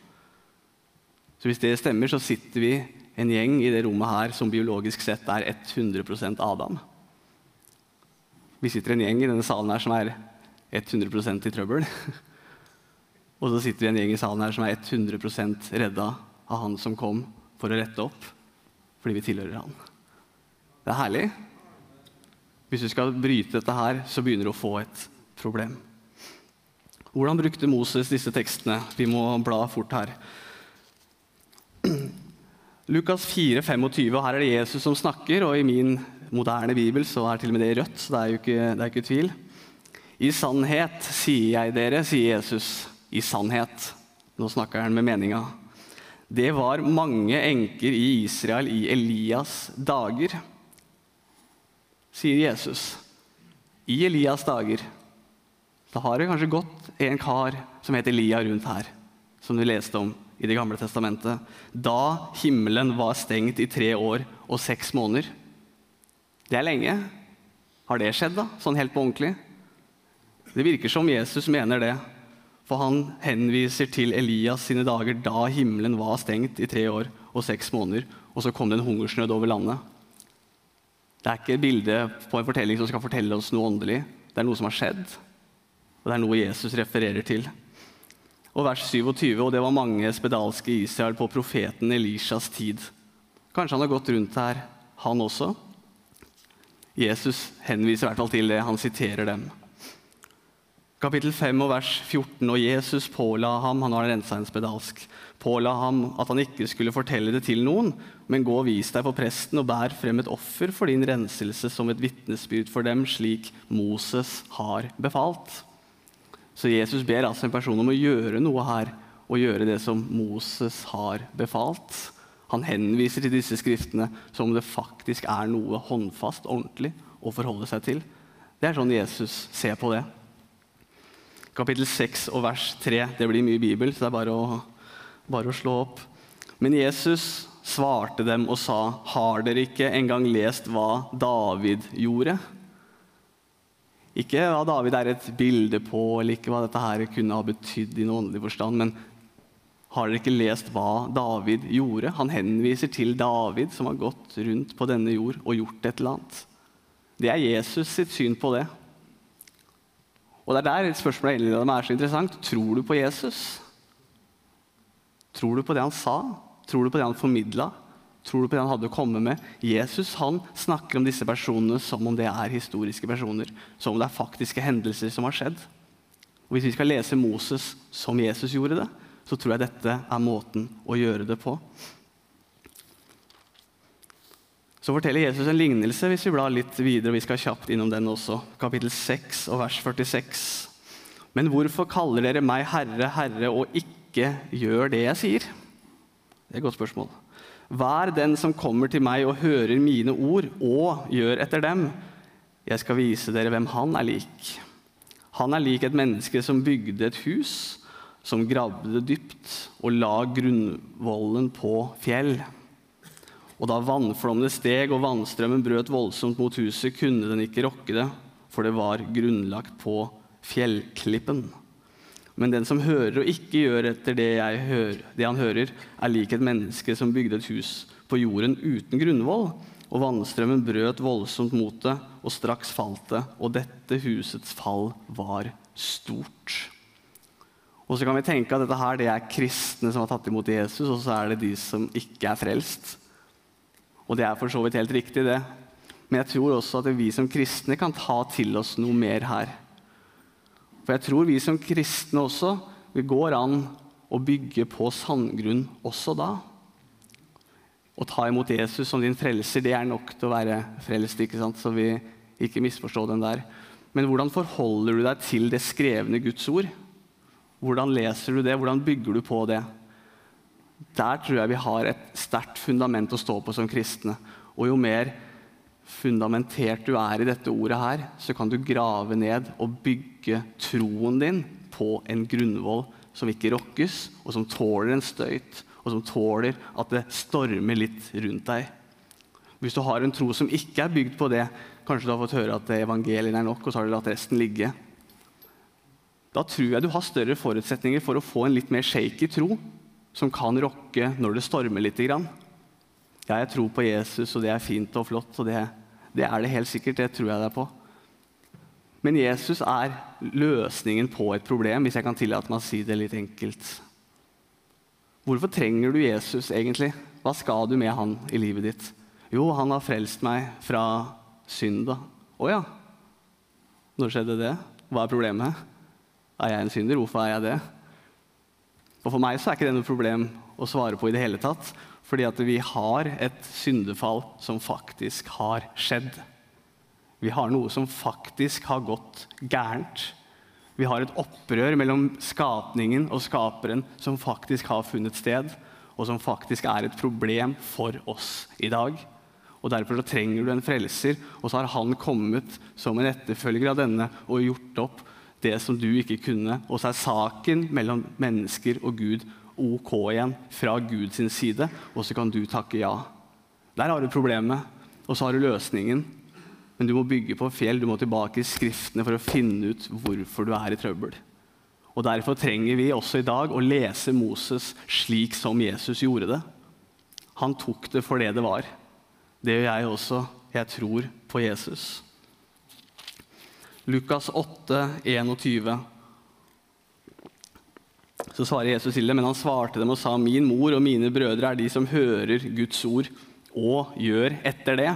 Så hvis det stemmer, så sitter vi en gjeng i det rommet her som biologisk sett er 100% Adam. Vi sitter en gjeng i denne salen her som er 100% i trøbbel. Og så sitter vi en gjeng i salen her som er 100% redda av han som kom for å rette opp, fordi vi tilhører han. Det er herlig. Hvis du skal bryte dette her, så begynner du å få et problem. Hvordan brukte Moses disse tekstene? Vi må bla fort her. Lukas 4, 25, og her er det Jesus som snakker, og i min moderne bibel så er til og med det rødt, så det er jo ikke, det er ikke tvil. I sannhet sier jeg dere, sier Jesus. I sannhet. Nå snakker han med meninga. Det var mange enker i Israel i Elias dager, sier Jesus. I Elias dager. Da har det kanskje gått en kar som het Elia rundt her, som du leste om i Det gamle testamentet. Da himmelen var stengt i tre år og seks måneder. Det er lenge. Har det skjedd, da? Sånn helt på ordentlig? Det virker som Jesus mener det. For han henviser til Elias sine dager da himmelen var stengt i tre år og seks måneder, og så kom det en hungersnød over landet. Det er ikke et bilde på en fortelling som skal fortelle oss noe åndelig. Det er noe som har skjedd. Og det er noe Jesus refererer til. Og vers 27, og det var mange spedalske i Israel på profeten Elishas tid. Kanskje han har gått rundt her, han også? Jesus henviser i hvert fall til det. Han siterer dem. Kapittel 5 og vers 14. Og Jesus påla ham han har rensa en spedalsk, påla ham at han ikke skulle fortelle det til noen, men gå og vis deg for presten og bær frem et offer for din renselse som et vitnesbyrd for dem, slik Moses har befalt. Så Jesus ber altså en person om å gjøre noe her, og gjøre det som Moses har befalt. Han henviser til disse skriftene som om det faktisk er noe håndfast, ordentlig, å forholde seg til. Det er sånn Jesus ser på det. Kapittel 6 og vers 3. Det blir mye Bibel, så det er bare å, bare å slå opp. Men Jesus svarte dem og sa, har dere ikke engang lest hva David gjorde? Ikke hva David er et bilde på, eller ikke hva dette her kunne ha betydd i noen åndelig forstand, men har dere ikke lest hva David gjorde? Han henviser til David, som har gått rundt på denne jord og gjort et eller annet. Det er Jesus sitt syn på det. Og det er der spørsmålet egentlig er så interessant. Tror du på Jesus? Tror du på det han sa? Tror du på det han formidla? Tror du på det han hadde å komme med? Jesus han snakker om disse personene som om det er historiske personer. Som om det er faktiske hendelser som har skjedd. Og Hvis vi skal lese Moses som Jesus gjorde det, så tror jeg dette er måten å gjøre det på. Så forteller Jesus en lignelse hvis vi blar litt videre. og Vi skal kjapt innom den også. Kapittel 6 og vers 46. Men hvorfor kaller dere meg Herre, Herre, og ikke gjør det jeg sier? Det er et godt spørsmål. Vær den som kommer til meg og hører mine ord, og gjør etter dem. Jeg skal vise dere hvem han er lik. Han er lik et menneske som bygde et hus, som gravde dypt og la grunnvollen på fjell. Og da vannflommene steg og vannstrømmen brøt voldsomt mot huset, kunne den ikke rokke det, for det var grunnlagt på fjellklippen. Men den som hører og ikke gjør etter det, hører, det han hører, er lik et menneske som bygde et hus på jorden uten grunnvoll. Og vannstrømmen brøt voldsomt mot det, og straks falt det. Og dette husets fall var stort. Og så kan vi tenke at dette her, det er kristne som har tatt imot Jesus, og så er det de som ikke er frelst. Og det er for så vidt helt riktig, det. Men jeg tror også at vi som kristne kan ta til oss noe mer her. For jeg tror vi som kristne også vi går an å bygge på sandgrunn også da. Å ta imot Jesus som din frelser, det er nok til å være frelst. ikke sant? Så vi ikke misforstå den der. Men hvordan forholder du deg til det skrevne Guds ord? Hvordan leser du det? Hvordan bygger du på det? Der tror jeg vi har et sterkt fundament å stå på som kristne. Og jo mer fundamentert du er i dette ordet her, så kan du grave ned og bygge troen din på en grunnvoll som ikke rokkes, og som tåler en støyt, og som tåler at det stormer litt rundt deg. Hvis du har en tro som ikke er bygd på det, kanskje du har fått høre at evangeliet er nok, og så har du latt resten ligge. Da tror jeg du har større forutsetninger for å få en litt mer shaky tro som kan rokke når det stormer litt. Ja, jeg tror på Jesus, og det er fint og flott, og det, det er det helt sikkert. Det tror jeg deg på. Men Jesus er løsningen på et problem, hvis jeg kan tillate meg å si det litt enkelt. Hvorfor trenger du Jesus egentlig? Hva skal du med han i livet ditt? Jo, han har frelst meg fra synd. Å ja. Når skjedde det? Hva er problemet? Er jeg en synder? Hvorfor er jeg det? Og For meg så er ikke det noe problem å svare på i det hele tatt, fordi at vi har et syndefall som faktisk har skjedd. Vi har noe som faktisk har gått gærent. Vi har et opprør mellom skapningen og skaperen som faktisk har funnet sted, og som faktisk er et problem for oss i dag. Og Derfor trenger du en frelser, og så har han kommet som en etterfølger av denne og gjort opp det som du ikke kunne. Og så er saken mellom mennesker og Gud ok igjen fra Guds side, og så kan du takke ja. Der har du problemet, og så har du løsningen. Men du må bygge på fjell, du må tilbake i Skriftene for å finne ut hvorfor du er i trøbbel. Og Derfor trenger vi også i dag å lese Moses slik som Jesus gjorde det. Han tok det for det det var. Det gjør jeg også. Jeg tror på Jesus. Lukas 8, 21. Så svarer Jesus til dem, men han svarte dem og sa, min mor og mine brødre er de som hører Guds ord og gjør etter det.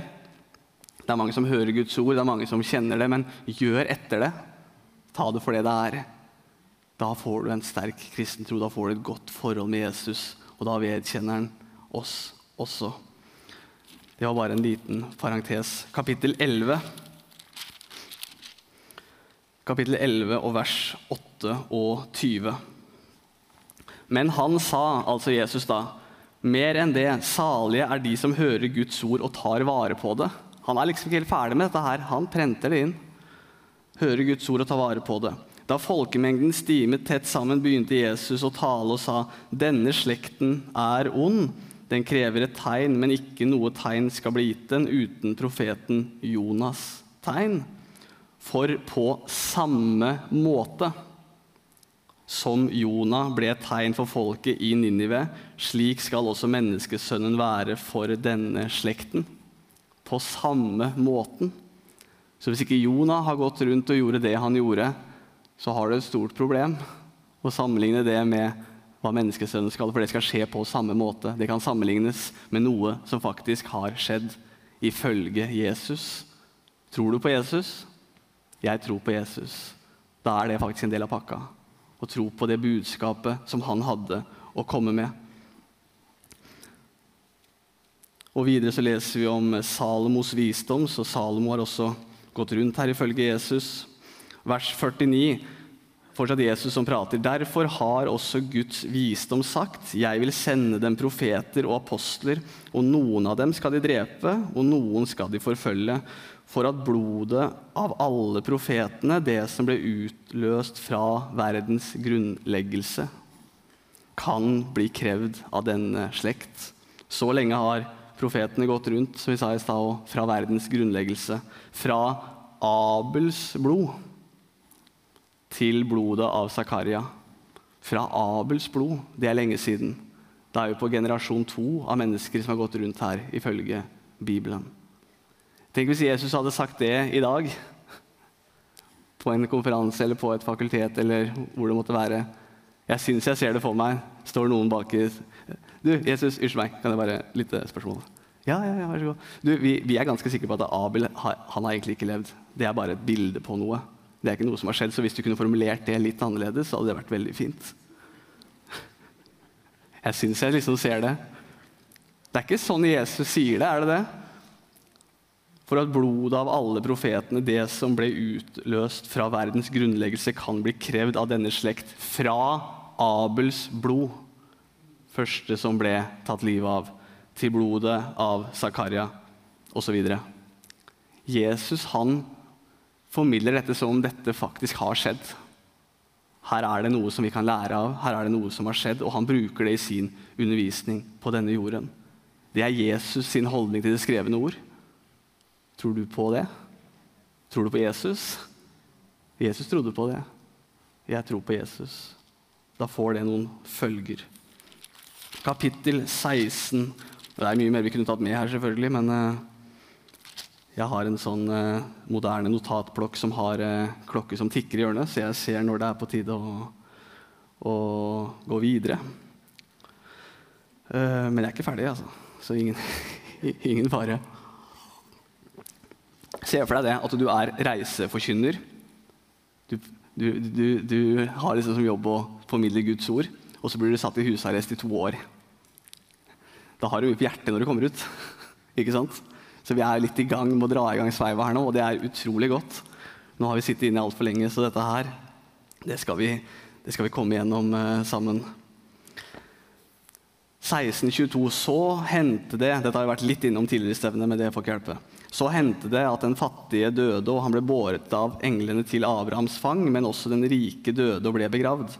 Det er mange som hører Guds ord, det er mange som kjenner det, men gjør etter det. Ta det for det det er. Da får du en sterk kristen tro, da får du et godt forhold med Jesus, og da vedkjenner han oss også. Det var bare en liten parentes. Kapittel 11 kapittel 11 og vers 8 og 20. Men han sa, altså Jesus da, mer enn det, salige er de som hører Guds ord og tar vare på det. Han er liksom ikke helt ferdig med dette her. Han prenter det inn. Hører Guds ord og tar vare på det. Da folkemengden stimet tett sammen, begynte Jesus å tale og sa, denne slekten er ond. Den krever et tegn, men ikke noe tegn skal bli gitt den uten profeten Jonas' tegn. For på samme måte som Jonah ble et tegn for folket i Ninive, slik skal også menneskesønnen være for denne slekten. På samme måten. Så hvis ikke Jonah har gått rundt og gjorde det han gjorde, så har du et stort problem å sammenligne det med hva menneskesønnen skal, for det skal skje på samme måte. Det kan sammenlignes med noe som faktisk har skjedd ifølge Jesus. Tror du på Jesus? Jeg tror på Jesus. Da er det faktisk en del av pakka. Og tro på det budskapet som han hadde å komme med. Og Videre så leser vi om Salomos visdom, så Salomo har også gått rundt her ifølge Jesus. Vers 49, fortsatt Jesus som prater. Derfor har også Guds visdom sagt, jeg vil sende dem profeter og apostler, og noen av dem skal de drepe, og noen skal de forfølge, for at blodet av alle profetene, det som ble utløst fra verdens grunnleggelse, kan bli krevd av denne slekt. Så lenge har profetene gått rundt, som vi sa i sted, fra verdens grunnleggelse. Fra Abels blod til blodet av Zakaria. Fra Abels blod. Det er lenge siden. Det er jo på generasjon to av mennesker som har gått rundt her, ifølge Bibelen. Tenk hvis Jesus hadde sagt det i dag, på en konferanse eller på et fakultet eller hvor det måtte være. Jeg syns jeg ser det for meg. Står noen bak i Du, Jesus, unnskyld meg, kan jeg bare litt spørsmål? Ja, ja, ja, vær så god. Du, vi, vi, er ganske sikre på at Abel han har egentlig ikke levd. Det er bare et bilde på noe. Det er ikke noe som har skjedd, så Hvis du kunne formulert det litt annerledes, så hadde det vært veldig fint. Jeg syns jeg liksom ser det. Det er ikke sånn Jesus sier det, er det det? For at blodet av alle profetene, det som ble utløst fra verdens grunnleggelse, kan bli krevd av denne slekt fra Abels blod, første som ble tatt livet av, til blodet av Zakaria osv. Jesus han formidler dette som om dette faktisk har skjedd. Her er det noe som vi kan lære av, her er det noe som har skjedd, og han bruker det i sin undervisning på denne jorden. Det er Jesus sin holdning til det skrevne ord. Tror du på det? Tror du på Jesus? Jesus trodde på det. Jeg tror på Jesus. Da får det noen følger. Kapittel 16. Det er mye mer vi kunne tatt med her, selvfølgelig, men uh, jeg har en sånn uh, moderne notatblokk som har uh, klokke som tikker i hjørnet, så jeg ser når det er på tide å, å gå videre. men jeg er ikke ferdig, altså. Så ingen, ingen fare. Se for deg det, at du er reiseforkynner. Du, du, du, du har liksom som jobb å formidle Guds ord, og så blir du satt i husarrest i to år. Da har du mye på hjertet når du kommer ut. ikke sant? Så vi er litt i gang med å dra i gang sveiva her nå, og det er utrolig godt. Nå har vi sittet inne altfor lenge, så dette her, det skal vi, det skal vi komme gjennom eh, sammen. 1622 så hendte det Dette har vi vært litt innom tidligere i stevnet, men det får ikke hjelpe. Så hendte det at den fattige døde, og han ble båret av englene til Abrahams fang, men også den rike døde og ble begravd.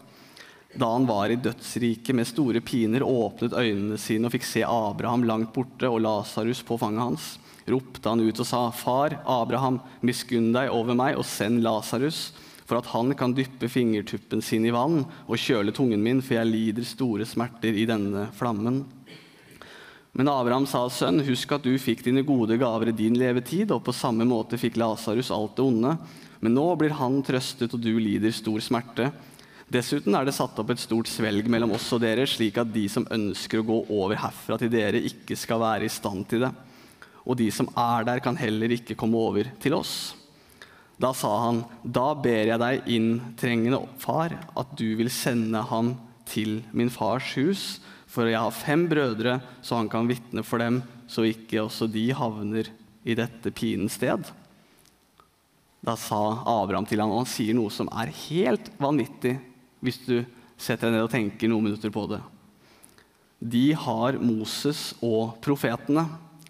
Da han var i dødsriket med store piner, åpnet øynene sine og fikk se Abraham langt borte og Lasarus på fanget hans. Ropte han ut og sa, Far, Abraham, miskunn deg over meg og send Lasarus, for at han kan dyppe fingertuppen sin i vann og kjøle tungen min, for jeg lider store smerter i denne flammen. Men Abraham sa, sønn, husk at du fikk dine gode gaver i din levetid, og på samme måte fikk Lasarus alt det onde. Men nå blir han trøstet, og du lider stor smerte. Dessuten er det satt opp et stort svelg mellom oss og dere, slik at de som ønsker å gå over herfra til dere, ikke skal være i stand til det. Og de som er der, kan heller ikke komme over til oss. Da sa han, da ber jeg deg inntrengende, far, at du vil sende ham til min fars hus, for jeg har fem brødre, så han kan vitne for dem, så ikke også de havner i dette pinens sted. Da sa Abraham til ham, og han sier noe som er helt vanvittig hvis du setter deg ned og tenker noen minutter på det. De har Moses og profetene.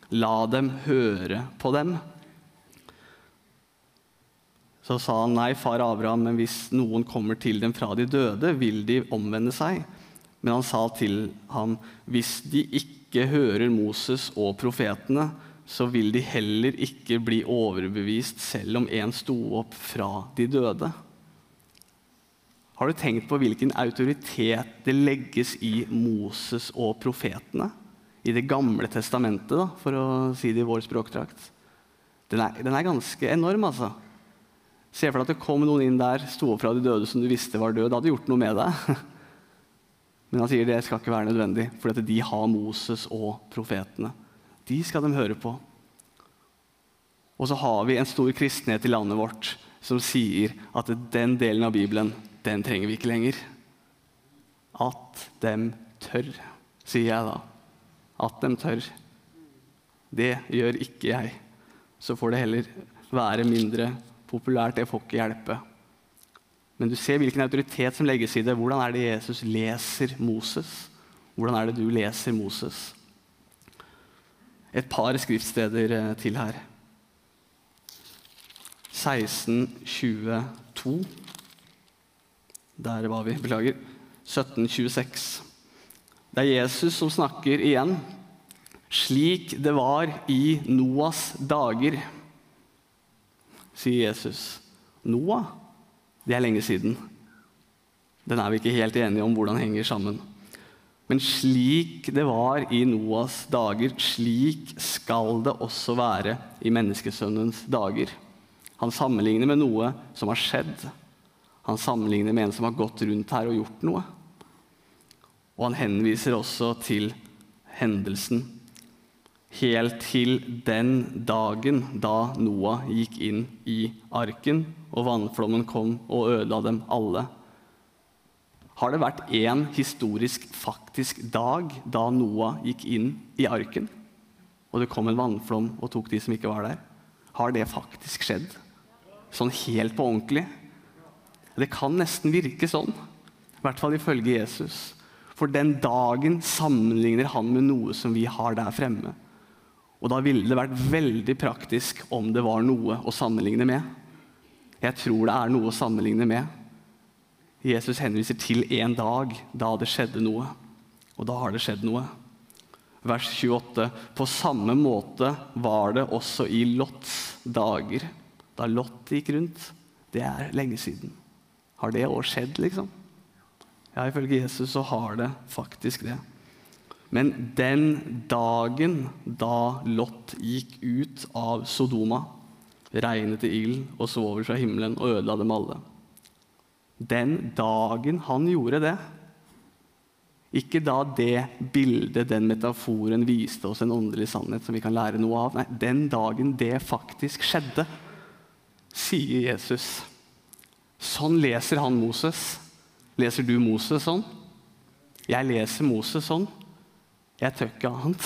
La dem høre på dem. Så sa han nei, far Abraham, men hvis noen kommer til dem fra de døde, vil de omvende seg. Men han sa til ham, hvis de ikke hører Moses og profetene, så vil de heller ikke bli overbevist selv om en sto opp fra de døde. Har du tenkt på hvilken autoritet det legges i Moses og profetene? I Det gamle testamentet, da, for å si det i vår språkdrakt. Den den er ganske enorm, altså. Se for deg at det kom noen inn der, sto opp fra de døde som du visste var død. Det hadde gjort noe med deg. Men han sier det skal ikke være nødvendig, for de har Moses og profetene. De skal de høre på. Og så har vi en stor kristenhet i landet vårt som sier at den delen av Bibelen den trenger vi ikke lenger. At dem tør, sier jeg da. At dem tør. Det gjør ikke jeg. Så får det heller være mindre populært. Det får ikke hjelpe. Men du ser hvilken autoritet som legges i det. Hvordan er det Jesus leser Moses? Hvordan er det du leser Moses? Et par skriftsteder eh, til her. 1622. Der var vi. Beklager. 1726. Det er Jesus som snakker igjen. Slik det var i Noas dager, sier Jesus. Noah, det er lenge siden. Den er vi ikke helt enige om hvordan henger sammen. Men slik det var i Noas dager, slik skal det også være i menneskesønnens dager. Han sammenligner med noe som har skjedd. Han sammenligner med en som har gått rundt her og gjort noe. Og han henviser også til hendelsen. Helt til den dagen da Noah gikk inn i arken, og vannflommen kom og ødela dem alle. Har det vært én historisk, faktisk dag da Noah gikk inn i arken, og det kom en vannflom og tok de som ikke var der? Har det faktisk skjedd? Sånn helt på ordentlig? Det kan nesten virke sånn, i hvert fall ifølge Jesus. For den dagen sammenligner han med noe som vi har der fremme. Og da ville det vært veldig praktisk om det var noe å sammenligne med. Jeg tror det er noe å sammenligne med. Jesus henviser til en dag da det skjedde noe. Og da har det skjedd noe. Vers 28. På samme måte var det også i Lots dager. Da Lot gikk rundt. Det er lenge siden. Har det òg skjedd, liksom? Ja, ifølge Jesus så har det faktisk det. Men den dagen da Lot gikk ut av Sodoma, regnet det ild og svovel fra himmelen og ødela dem alle. Den dagen han gjorde det, ikke da det bildet, den metaforen, viste oss en åndelig sannhet som vi kan lære noe av. Nei, den dagen det faktisk skjedde, sier Jesus. Sånn leser han Moses. Leser du Moses sånn? Jeg leser Moses sånn. Jeg tør ikke annet.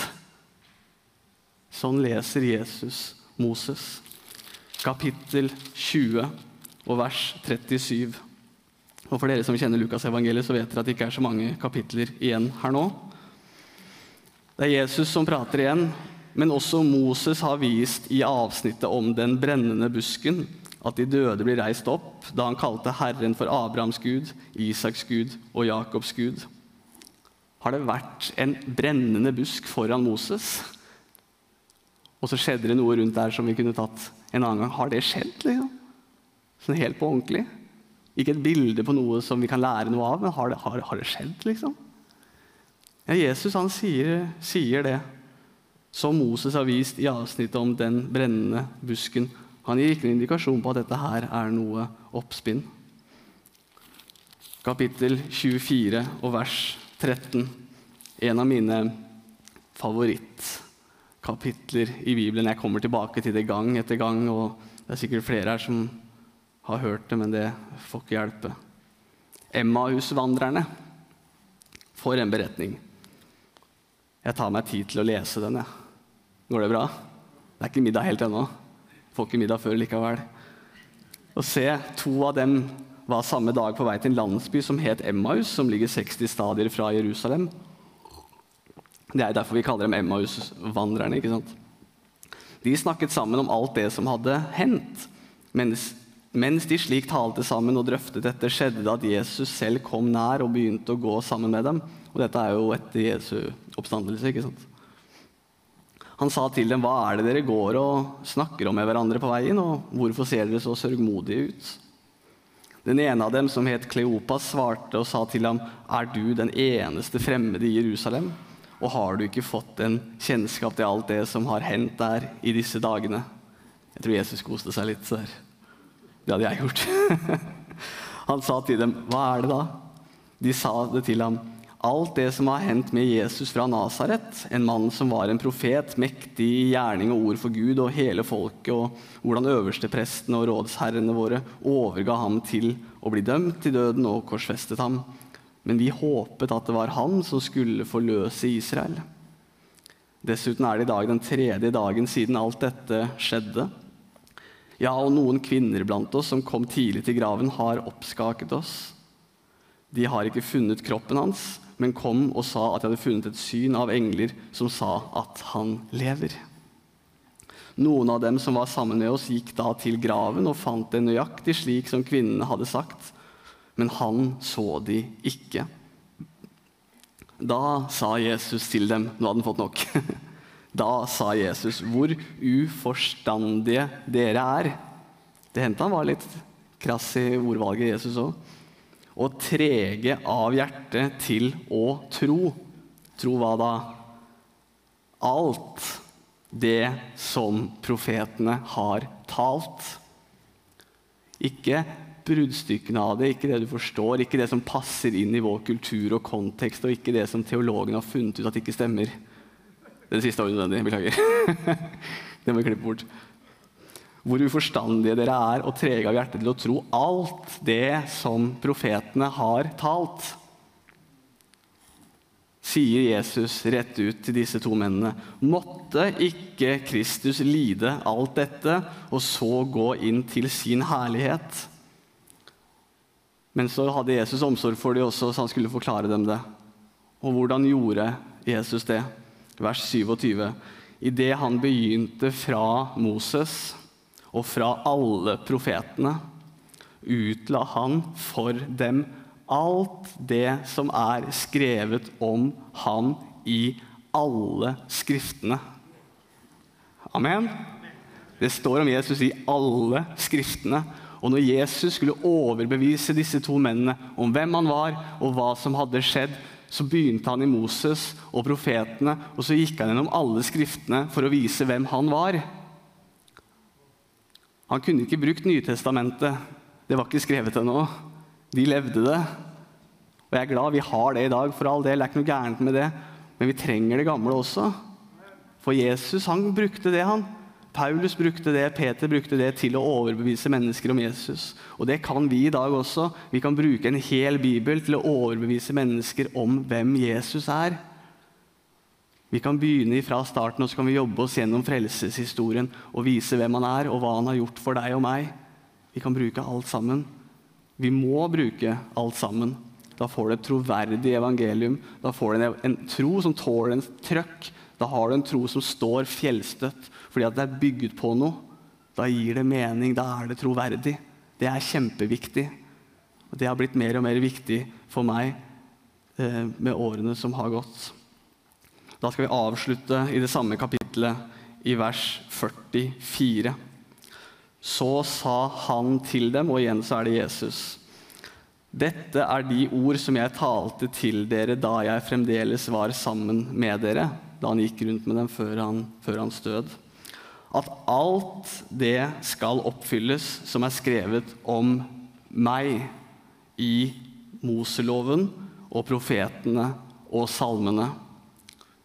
Sånn leser Jesus Moses. Kapittel 20 og vers 37. Og for dere som kjenner Lukasevangeliet, så vet dere at det ikke er så mange kapitler igjen her nå. Det er Jesus som prater igjen, men også Moses har vist i avsnittet om den brennende busken at de døde blir reist opp da han kalte Herren for Abrahams Gud, Isaks Gud og Jakobs Gud. Har det vært en brennende busk foran Moses? Og så skjedde det noe rundt der som vi kunne tatt en annen gang. Har det skjedd? liksom? Sånn helt på ordentlig? Ikke et bilde på noe som vi kan lære noe av, men har det, har, har det skjedd, liksom? Ja, Jesus han sier, sier, det, som Moses har vist i avsnittet om den brennende busken. Han gir ikke en indikasjon på at dette her er noe oppspinn. Kapittel 24 og vers 13. En av mine favorittkapitler i Bibelen. Jeg kommer tilbake til det gang etter gang, og det er sikkert flere her som har hørt det, men det får ikke hjelpe. Emmahusvandrerne. For en beretning. Jeg tar meg tid til å lese den. Går det bra? Det er ikke middag helt ennå. Får ikke middag før likevel. Og se, to av dem var samme dag på vei til en landsby som het Emmaus, som ligger 60 stadier fra Jerusalem. Det er derfor vi kaller dem Emmausvandrerne. ikke sant? De snakket sammen om alt det som hadde hendt, mens mens de slik talte sammen og drøftet dette, skjedde det at Jesus selv kom nær og begynte å gå sammen med dem. Og dette er jo etter Jesu oppstandelse. ikke sant? Han sa til dem, 'Hva er det dere går og snakker om med hverandre på veien?' 'Og hvorfor ser dere så sørgmodige ut?' Den ene av dem, som het Kleopas, svarte og sa til ham, 'Er du den eneste fremmede i Jerusalem?' Og har du ikke fått en kjennskap til alt det som har hendt der i disse dagene? Jeg tror Jesus koste seg litt der. Det hadde jeg gjort. Han sa til dem, 'Hva er det da?' De sa det til ham, alt det som har hendt med Jesus fra Nasaret, en mann som var en profet, mektig i gjerning og ord for Gud og hele folket, og hvordan øversteprestene og rådsherrene våre overga ham til å bli dømt til døden og korsfestet ham. Men vi håpet at det var han som skulle forløse Israel. Dessuten er det i dag den tredje dagen siden alt dette skjedde. Ja, og noen kvinner blant oss som kom tidlig til graven, har oppskaket oss. De har ikke funnet kroppen hans, men kom og sa at jeg hadde funnet et syn av engler som sa at han lever. Noen av dem som var sammen med oss, gikk da til graven og fant det nøyaktig slik som kvinnene hadde sagt, men han så de ikke. Da sa Jesus til dem Nå hadde han fått nok. Da sa Jesus, 'Hvor uforstandige dere er.' Det hendte han var litt krass i ordvalget, Jesus òg og trege av hjerte til å tro. Tro hva da? Alt det som profetene har talt. Ikke bruddstykkene av det, ikke det du forstår, ikke det som passer inn i vår kultur og kontekst, og ikke det som teologen har funnet ut at ikke stemmer. Det siste var unødvendig. Beklager. det må vi klippe bort hvor uforstandige dere er og trege av hjerte til å tro alt det som profetene har talt. Sier Jesus rett ut til disse to mennene. Måtte ikke Kristus lide alt dette og så gå inn til sin herlighet? Men så hadde Jesus omsorg for dem også, så han skulle forklare dem det. Og hvordan gjorde Jesus det? Vers 27. Idet han begynte fra Moses og fra alle profetene utla han for dem alt det som er skrevet om han i alle skriftene. Amen. Det står om Jesus i alle skriftene. Og når Jesus skulle overbevise disse to mennene om hvem han var, og hva som hadde skjedd, så begynte han i Moses og profetene, og så gikk han gjennom alle skriftene for å vise hvem han var. Han kunne ikke brukt Nytestamentet. Det var ikke skrevet ennå. De levde det. Og jeg er glad vi har det i dag, for all del. Det er ikke noe gærent med det. Men vi trenger det gamle også. For Jesus han brukte det, han. Paulus brukte det, Peter brukte det til å overbevise mennesker om Jesus. Og det kan vi i dag også. Vi kan bruke en hel bibel til å overbevise mennesker om hvem Jesus er. Vi kan begynne fra starten og så kan vi jobbe oss gjennom frelseshistorien og vise hvem han er, og hva han har gjort for deg og meg. Vi kan bruke alt sammen. Vi må bruke alt sammen. Da får du et troverdig evangelium. Da får du en, tro som tåler en trøkk. Da har du en tro som står fjellstøtt fordi at det er bygget på noe. Da gir det mening. Da er det troverdig. Det er kjempeviktig. Det har blitt mer og mer viktig for meg eh, med årene som har gått. Da skal vi avslutte i det samme kapitlet i vers 44. Så sa han til dem, og igjen så er det Jesus. Dette er de ord som jeg talte til dere da jeg fremdeles var sammen med dere, da han gikk rundt med dem før, han, før hans død. At alt det skal oppfylles som er skrevet om meg i Moseloven og profetene og salmene.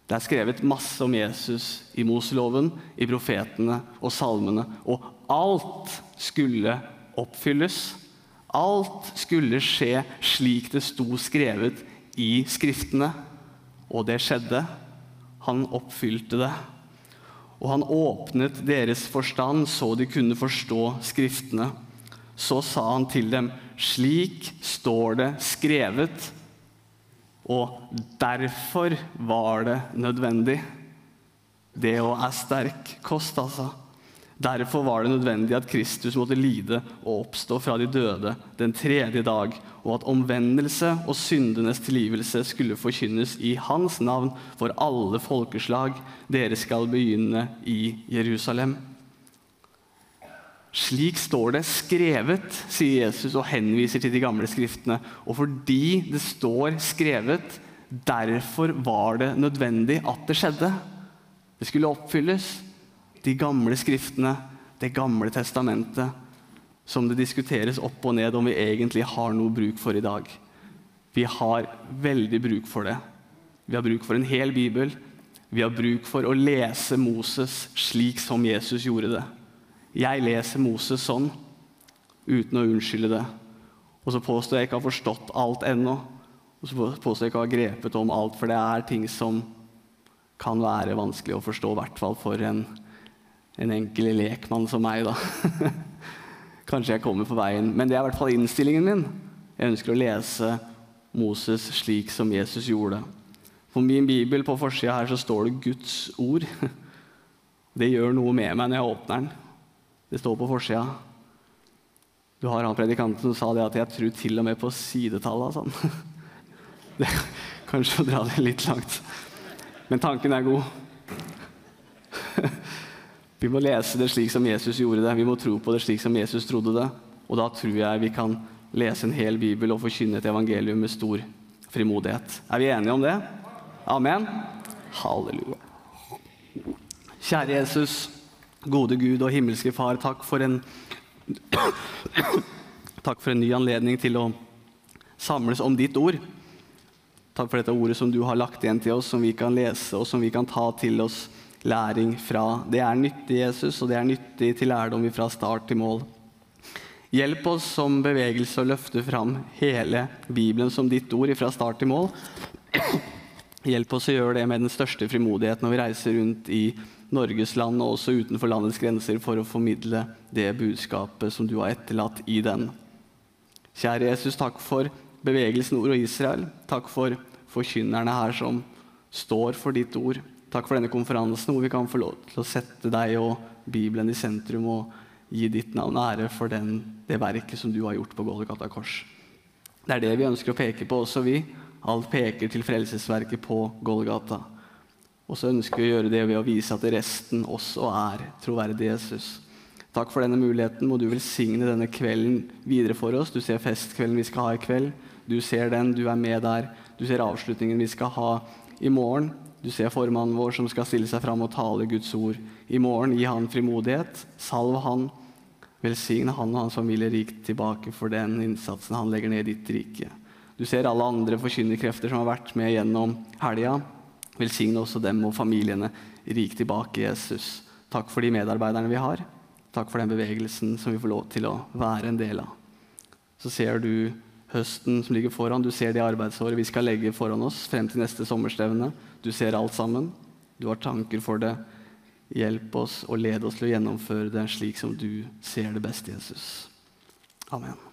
Det er skrevet masse om Jesus i Moseloven, i profetene og salmene. Og alt skulle oppfylles. Alt skulle skje slik det sto skrevet i Skriftene. Og det skjedde. Han oppfylte det. Og han åpnet deres forstand så de kunne forstå Skriftene. Så sa han til dem, slik står det skrevet og derfor var det nødvendig. Det å er sterk kost, altså. Derfor var det nødvendig at Kristus måtte lide og oppstå fra de døde den tredje dag, og at omvendelse og syndenes tilgivelse skulle forkynnes i Hans navn for alle folkeslag. Dere skal begynne i Jerusalem. Slik står det skrevet, sier Jesus og henviser til de gamle skriftene. Og fordi det står skrevet, derfor var det nødvendig at det skjedde. Det skulle oppfylles. De gamle skriftene, Det gamle testamentet, som det diskuteres opp og ned om vi egentlig har noe bruk for i dag. Vi har veldig bruk for det. Vi har bruk for en hel bibel. Vi har bruk for å lese Moses slik som Jesus gjorde det. Jeg leser Moses sånn, uten å unnskylde det. Og så påstår jeg ikke å ha forstått alt ennå. Og så påstår jeg ikke å ha grepet om alt, for det er ting som kan være vanskelig å forstå, i hvert fall for en, en enkel lekmann som meg. da. Kanskje jeg kommer på veien, men det er i hvert fall innstillingen min. Jeg ønsker å lese Moses slik som Jesus gjorde. På min bibel på forsida her så står det Guds ord. Det gjør noe med meg når jeg åpner den. Det står på forsida. Du har han predikanten som sa det at jeg tror til og med på sidetallet. Sånn. Det, kanskje å dra det litt langt. Men tanken er god. Vi må lese det slik som Jesus gjorde det. Vi må tro på det slik som Jesus trodde det. Og da tror jeg vi kan lese en hel bibel og forkynne et evangelium med stor frimodighet. Er vi enige om det? Amen? Halleluja. Kjære Jesus, gode Gud og himmelske Far, takk for en Takk for en ny anledning til å samles om ditt ord. Takk for dette ordet som du har lagt igjen til oss, som vi kan lese og som vi kan ta til oss læring fra. Det er nyttig, Jesus, og det er nyttig til lærdom fra start til mål. Hjelp oss som bevegelse å løfte fram hele Bibelen som ditt ord fra start til mål. Hjelp oss å gjøre det med den største frimodighet når vi reiser rundt i Norges land og også utenfor landets grenser for å formidle det budskapet som du har etterlatt i den. Kjære Jesus, takk for bevegelsen Ord og Israel. Takk for forkynnerne her som står for ditt ord. Takk for denne konferansen hvor vi kan få lov til å sette deg og Bibelen i sentrum og gi ditt navn ære for den, det verket som du har gjort på Golgata kors. Det er det vi ønsker å peke på også, vi. Alt peker til frelsesverket på Golgata. Og så ønsker vi å gjøre det ved å vise at resten også er troverdig Jesus. Takk for denne muligheten. Må du velsigne denne kvelden videre for oss. Du ser festkvelden vi skal ha i kveld. Du ser den, du er med der. Du ser avslutningen vi skal ha i morgen. Du ser formannen vår som skal stille seg fram og tale Guds ord i morgen. Gi han frimodighet. Salv han. Velsigne han og hans familie rikt tilbake for den innsatsen han legger ned i ditt rike. Du ser alle andre forkynnerkrefter som har vært med gjennom helga. Velsigne også dem og familiene rikt tilbake, Jesus. Takk for de medarbeiderne vi har. Takk for den bevegelsen som vi får lov til å være en del av. Så ser du høsten som ligger foran. Du ser det arbeidsåret vi skal legge foran oss frem til neste sommerstevne. Du ser alt sammen. Du har tanker for det. Hjelp oss og led oss til å gjennomføre det slik som du ser det beste, Jesus. Amen.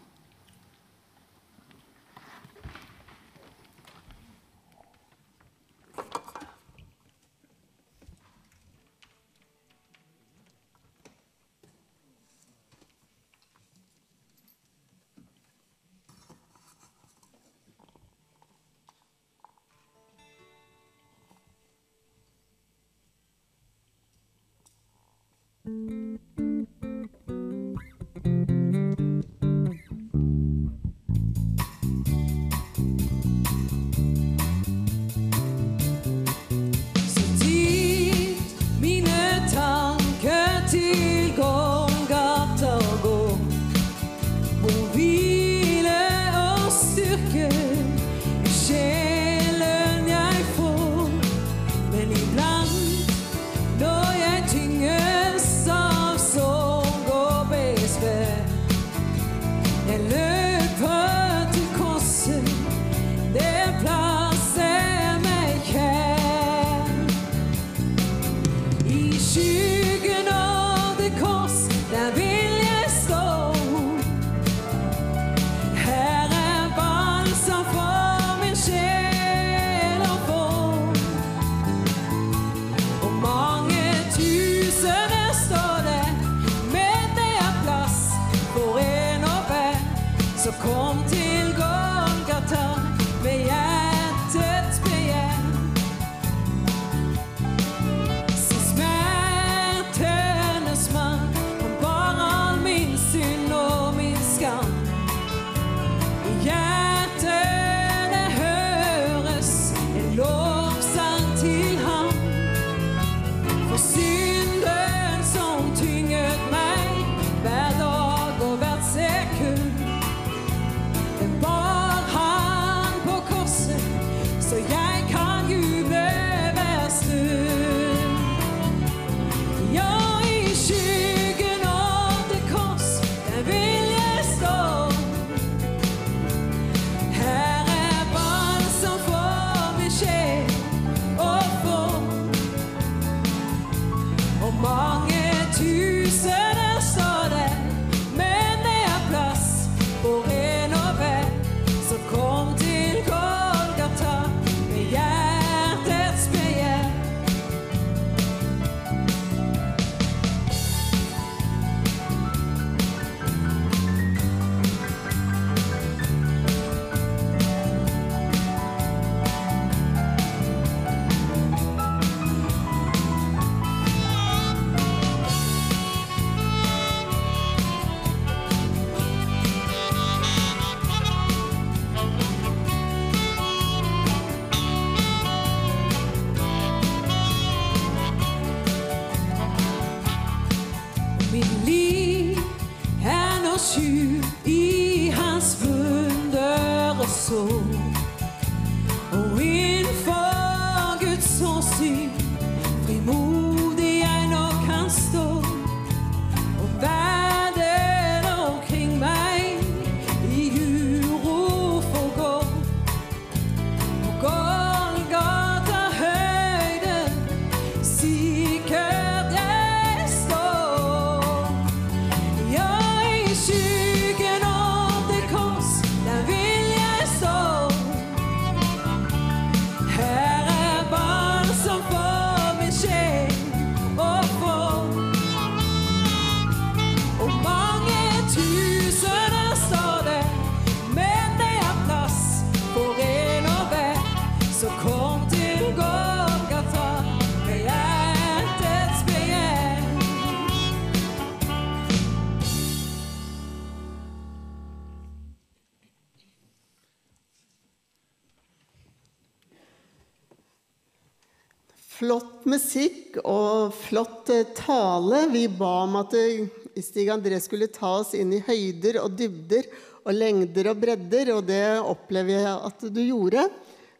musikk og flott eh, tale. Vi ba om at eh, Stig André skulle ta oss inn i høyder og dybder og lengder og bredder, og det opplever jeg at du gjorde.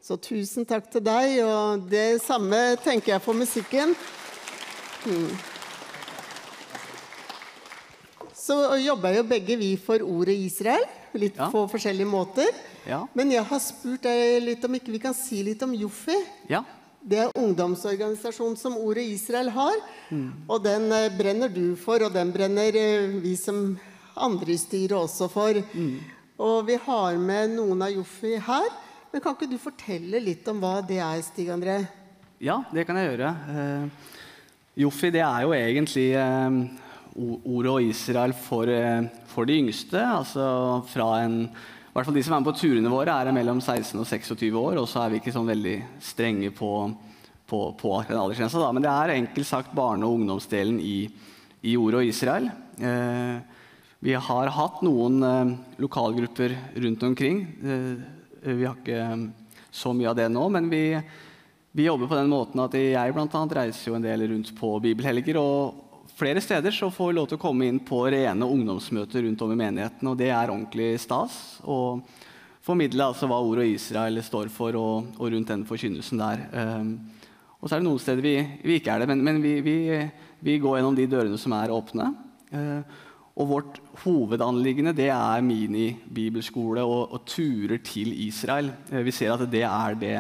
Så tusen takk til deg, og det samme tenker jeg for musikken. Mm. Så jobber jo begge vi for ordet Israel, litt Ja. på forskjellige måter. Ja. Men jeg har spurt deg litt om ikke vi kan si litt om Joffi. Ja. Det er ungdomsorganisasjonen som Ordet Israel har. Og den eh, brenner du for, og den brenner eh, vi som andre i styret også for. Og vi har med noen av Joffi her. Men kan ikke du fortelle litt om hva det er, Stig André? Ja, det kan jeg gjøre. Eh, Joffi det er jo egentlig eh, ordet og Israel for, eh, for de yngste. Altså fra en i hvert fall De som er med på turene våre, er mellom 16 og 26 år. Og så er vi ikke sånn veldig strenge på, på, på aldersgrensa. da. Men det er enkelt sagt barne- og ungdomsdelen i, i ordet og Israel. Eh, vi har hatt noen eh, lokalgrupper rundt omkring. Eh, vi har ikke eh, så mye av det nå, men vi, vi jobber på den måten at jeg blant annet reiser jo en del rundt på bibelhelger. og Flere steder så får vi lov til å komme inn på rene ungdomsmøter rundt om i menigheten. og Det er ordentlig stas å formidle altså hva ordet Israel står for, og, og rundt den forkynnelsen der. Um, og så er det noen steder vi, vi ikke er det, men, men vi, vi, vi går gjennom de dørene som er åpne. Uh, og vårt hovedanliggende det er minibibelskole og, og turer til Israel. Uh, vi ser at det er det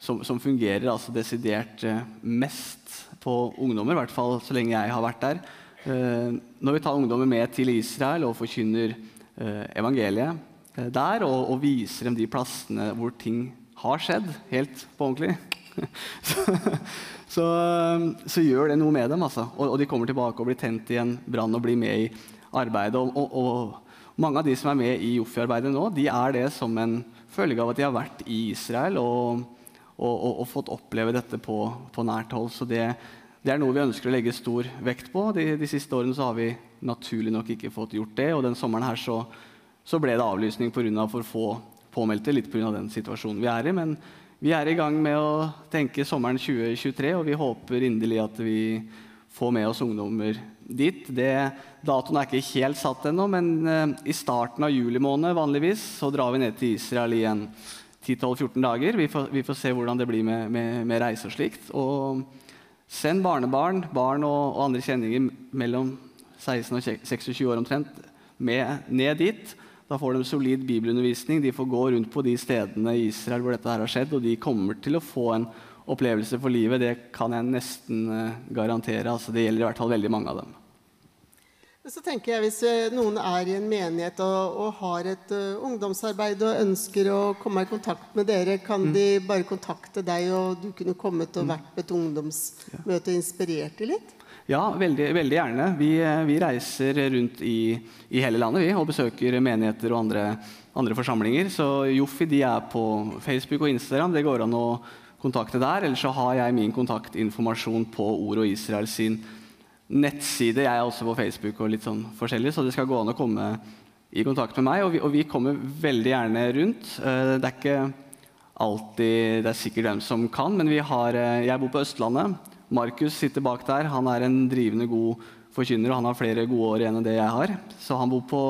som, som fungerer altså desidert uh, mest på ungdommer, i hvert fall så lenge jeg har vært der. Eh, når vi tar ungdommer med til Israel og forkynner eh, evangeliet eh, der, og, og viser dem de plassene hvor ting har skjedd, helt på ordentlig, så, så, så gjør det noe med dem. Altså. Og, og de kommer tilbake og blir tent i en brann og blir med i arbeidet. Og, og, og mange av de som er med i Joffi-arbeidet nå, de er det som en følge av at de har vært i Israel og, og, og, og fått oppleve dette på, på nært hold. Så det, det er noe vi ønsker å legge stor vekt på. De, de siste årene så har vi naturlig nok ikke fått gjort det. Og den sommeren her så, så ble det avlysning pga. for få påmeldte, litt pga. den situasjonen vi er i. Men vi er i gang med å tenke sommeren 2023, og vi håper inderlig at vi får med oss ungdommer dit. Det, datoen er ikke helt satt ennå, men eh, i starten av juli måned vanligvis så drar vi ned til Israel igjen. en 10-12-14 dager. Vi får, vi får se hvordan det blir med, med, med reise og slikt. Og send barnebarn, barn og, og andre kjenninger mellom 16 og 26 år omtrent med ned dit. Da får de solid bibelundervisning. De får gå rundt på de stedene i Israel hvor dette her har skjedd, og de kommer til å få en opplevelse for livet. Det kan jeg nesten eh, garantere. Altså, det gjelder i hvert fall veldig mange av dem. Så tenker jeg Hvis eh, noen er i en menighet og, og har et uh, ungdomsarbeid og ønsker å komme i kontakt med dere, kan de bare kontakte deg, og du kunne kommet og vært på et ungdomsmøte og inspirert dem litt? Ja, veldig, veldig gjerne. Vi, eh, vi reiser rundt i, i hele landet vi, og besøker menigheter og andre, andre forsamlinger. Så Joffi de er på Facebook og Instagram. Det går an å kontakte der. Eller så har jeg min kontaktinformasjon på Ord og Israel sin nettside. Jeg er også på Facebook og litt sånn forskjellig, så det skal gå an å komme i kontakt med meg. Og vi, og vi kommer veldig gjerne rundt. Eh, Det er ikke alltid det er sikkert hvem som kan, men vi har, eh, jeg bor på Østlandet. Markus sitter bak der. Han er en drivende god forkynner, og han har flere gode år igjen enn det jeg har. Så han bor på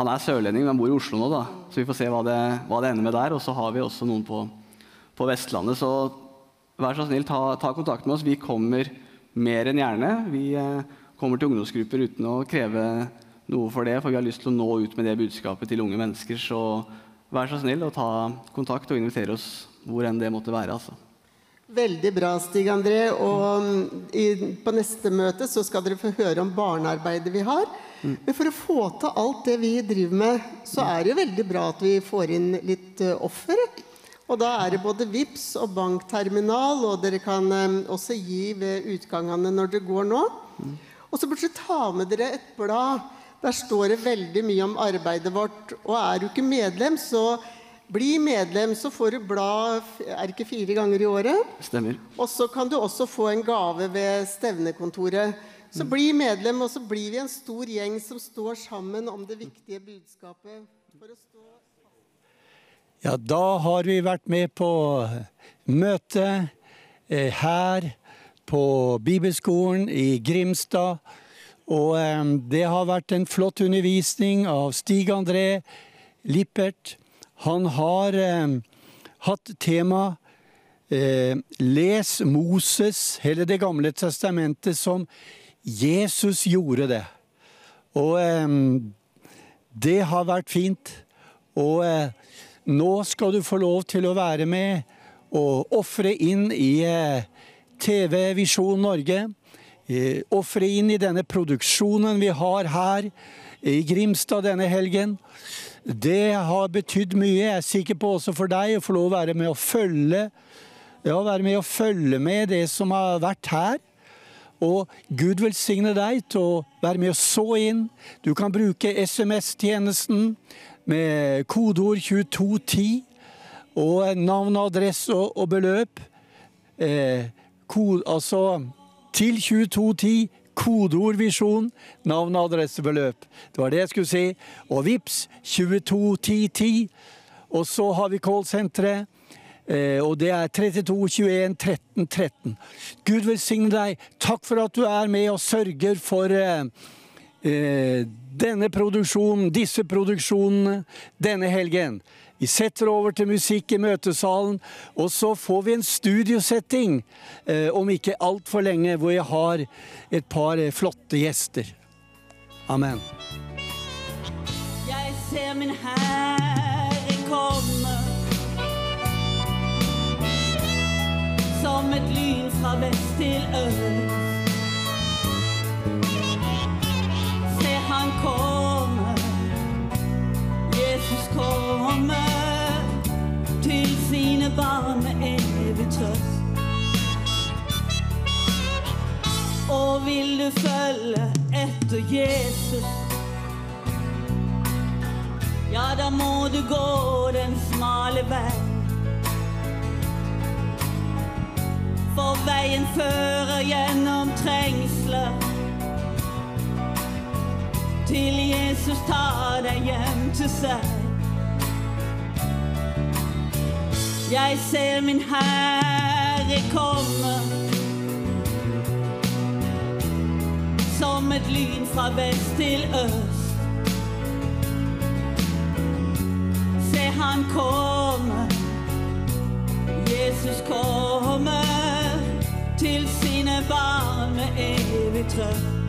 han er sørlending, men bor i Oslo nå, da. så vi får se hva det, hva det ender med der. Og så har vi også noen på, på Vestlandet. Så vær så snill, ta, ta, kontakt med oss. Vi kommer mer enn gjerne. Vi eh, kommer til ungdomsgrupper uten å kreve noe for det, for vi har lyst til å nå ut med det budskapet til unge mennesker. Så vær så snill og ta kontakt og invitere oss hvor enn det måtte være. altså. Veldig bra, Stig André. Og mm, i, på neste møte så skal dere få høre om barnearbeidet vi har. Mm. Men for å få til alt det vi driver med, så er det jo veldig bra at vi får inn litt uh, offer. Og da er det både VIPS og bankterminal, og dere kan um, også gi ved utgangene når det går nå. Mm. Og så burde dere ta med dere et blad. Der står det veldig mye om arbeidet vårt. Og er du ikke medlem, så bli medlem, så får du blad er ikke fire ganger i året. Stemmer. Og så kan du også få en gave ved stevnekontoret. Så bli medlem, og så blir vi en stor gjeng som står sammen om det viktige budskapet. Ja, da har vi vært med på møte eh, her på Bibelskolen i Grimstad. Og eh, det har vært en flott undervisning av Stig André Lippert. Han har eh, hatt tema Les Moses, hele Det gamle testamentet, som Jesus gjorde det. Og det har vært fint. Og nå skal du få lov til å være med og ofre inn i eh, TV Visjon Norge. Eh, ofre inn i denne produksjonen vi har her i Grimstad denne helgen. Det har betydd mye. Jeg er sikker på også for deg å få lov å være med og følge ja, være med å følge med det som har vært her. Og Gud velsigne deg til å være med og så inn. Du kan bruke SMS-tjenesten med kodeord 2210 og navn, adresse og, og beløp. Eh, kod, altså til 2210 Kodeord visjon, navn, adresse, beløp. Det var det jeg skulle si. Og VIPS 221010. Og så har vi callsenteret. Eh, og det er 32 21 13 13. Gud velsigne deg. Takk for at du er med og sørger for eh, eh, denne produksjonen, disse produksjonene, denne helgen. Vi setter over til musikk i møtesalen, og så får vi en studiosetting eh, om ikke altfor lenge, hvor jeg har et par eh, flotte gjester. Amen. Jeg ser min Herre komme som et lyn fra vest til øst. Han Jesus kommer til sine barn med evig trøst. Og vil du følge etter Jesus, ja, da må du gå den smale vei. For veien fører gjennom trengsler. Til Jesus tar deg hjem til seg. Jeg ser min Herre komme som et lyn fra vest til øst. Se han komme, Jesus kommer til sine barn med evig trøst.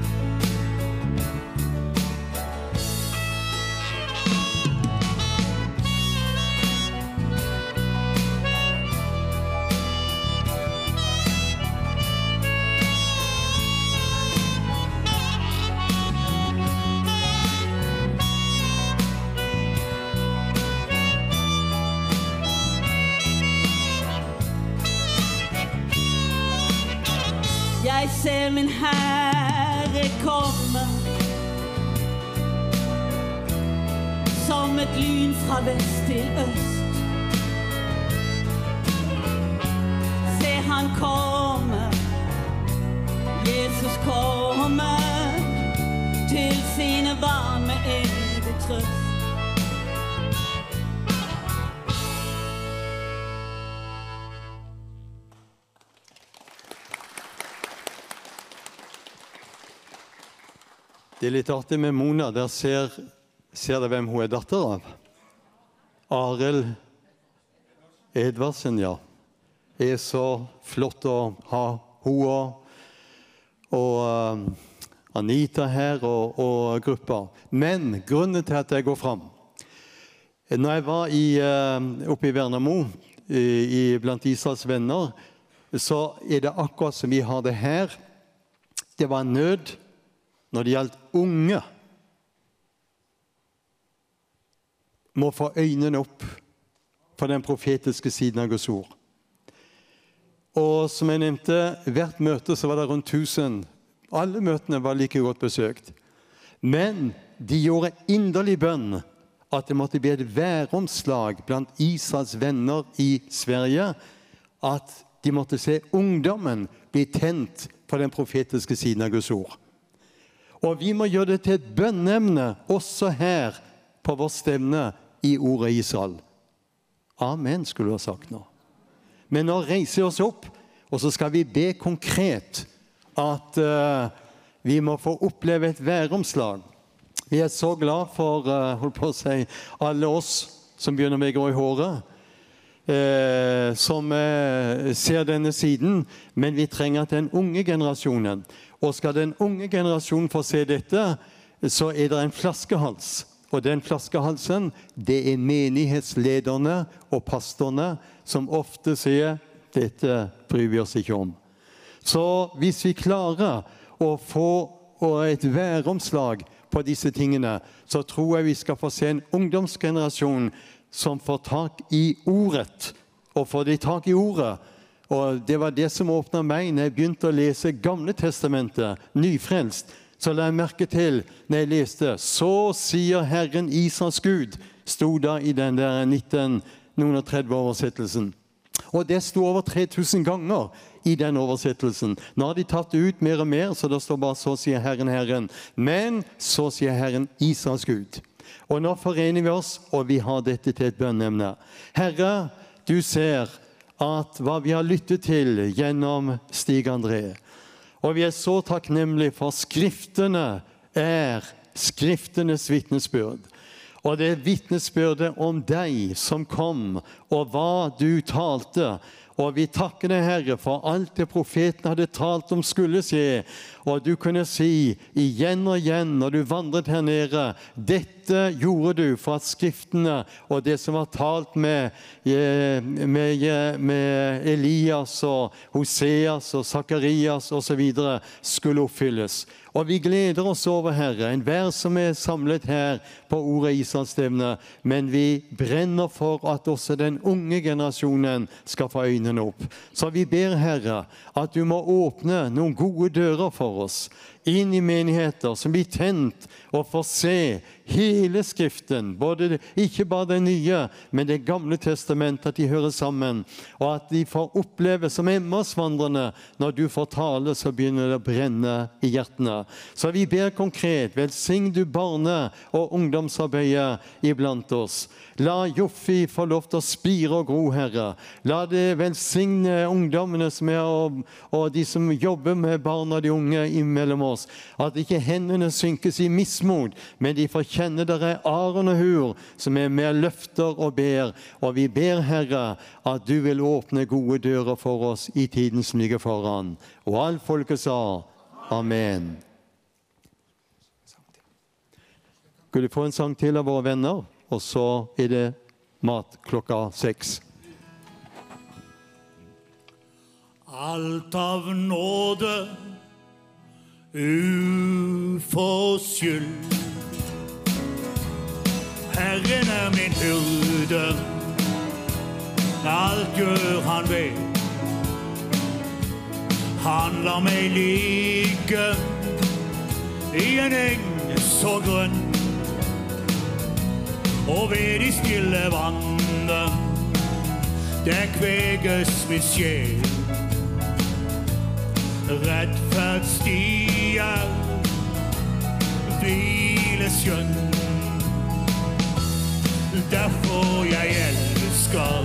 Vest til øst. Se han komme, Jesus komme til sine barn med evig trøst. Det er litt artig med Mona. Der ser, ser dere hvem hun er datter av? Arild Edvardsen, ja. Det er så flott å ha hun og, eh, Anita her og, og gruppa. Men grunnen til at jeg går fram Når jeg var i, eh, oppe i Vernamo i, i, blant Israels venner, så er det akkurat som vi har det her. Det var nød når det gjaldt unge. Må få øynene opp for den profetiske siden av Guds ord. Og som jeg nevnte, hvert møte så var det rundt 1000. Alle møtene var like godt besøkt. Men de gjorde inderlig bønn at det måtte bli et væromslag blant Israels venner i Sverige. At de måtte se ungdommen bli tent på den profetiske siden av Guds ord. Og vi må gjøre det til et bønneemne også her på vårt stevne i ordet Israel. Amen, skulle du ha sagt nå. Men nå reiser vi oss opp, og så skal vi be konkret at uh, vi må få oppleve et væromslag. Vi er så glad for uh, holdt på å si, alle oss som begynner med å gå i håret, uh, som ser denne siden, men vi trenger den unge generasjonen. Og skal den unge generasjonen få se dette, så er det en flaskehals. Og den flaskehalsen, det er menighetslederne og pastorene som ofte sier dette bryr vi oss ikke om. Så hvis vi klarer å få et væromslag på disse tingene, så tror jeg vi skal få se en ungdomsgenerasjon som får tak i ordet. Og får de tak i ordet, og Det var det som åpna meg når jeg begynte å lese Gamle testamentet, nyfrelst. Så la jeg merke til når jeg leste 'Så sier Herren Israels Gud', sto da i den der 1930-oversettelsen. Og det sto over 3000 ganger i den oversettelsen. Nå har de tatt det ut mer og mer, så det står bare 'Så sier Herren, Herren'. Men så sier Herren Israels Gud. Og nå forener vi oss, og vi har dette til et bønneemne. Herre, du ser at hva vi har lyttet til gjennom Stig André. Og vi er så takknemlige for Skriftene er Skriftenes vitnesbyrd. Og det er vitnesbyrdet om deg som kom, og hva du talte. Og vi takker deg, Herre, for alt det profeten hadde talt om skulle skje. Og du kunne si igjen og igjen når du vandret her nede Dette gjorde du for at Skriftene og det som var talt med, eh, med, eh, med Elias og Hoseas og Sakarias osv., skulle oppfylles. Og vi gleder oss over, Herre, enhver som er samlet her på Ordet Israelsstevne. Men vi brenner for at også den unge generasjonen skal få øynene opp. Så vi ber, Herre, at du må åpne noen gode dører for oss inn i menigheter som blir tent og får se hele Skriften, både, ikke bare det nye, men Det gamle testamentet, at de hører sammen. Og at de får oppleve som Emmausvandrerne. Når du får tale, så begynner det å brenne i hjertene. Så vi ber konkret, velsign du barne- og ungdomsarbeidet iblant oss. La Joffi få lov til å spire og gro, Herre. La det velsigne ungdommene som er, og, og de som jobber med barn og de unge imellom oss. At ikke hendene synkes i mismot, men de får kjenne det er og Hur som er med løfter og ber. Og vi ber, Herre, at du vil åpne gode dører for oss i tiden som ligger foran. Og alt folket sa amen. Skal du få en sang til av våre venner? Og så er det mat klokka seks. Alt av nåde uforskyld. Herren er min hyrde, alt gjør han ved. Han lar meg ligge i en eng så grønn, og ved de stille vannene, der kveges min sjel rettferdsstier hvileskjønn. Derfor jeg elsker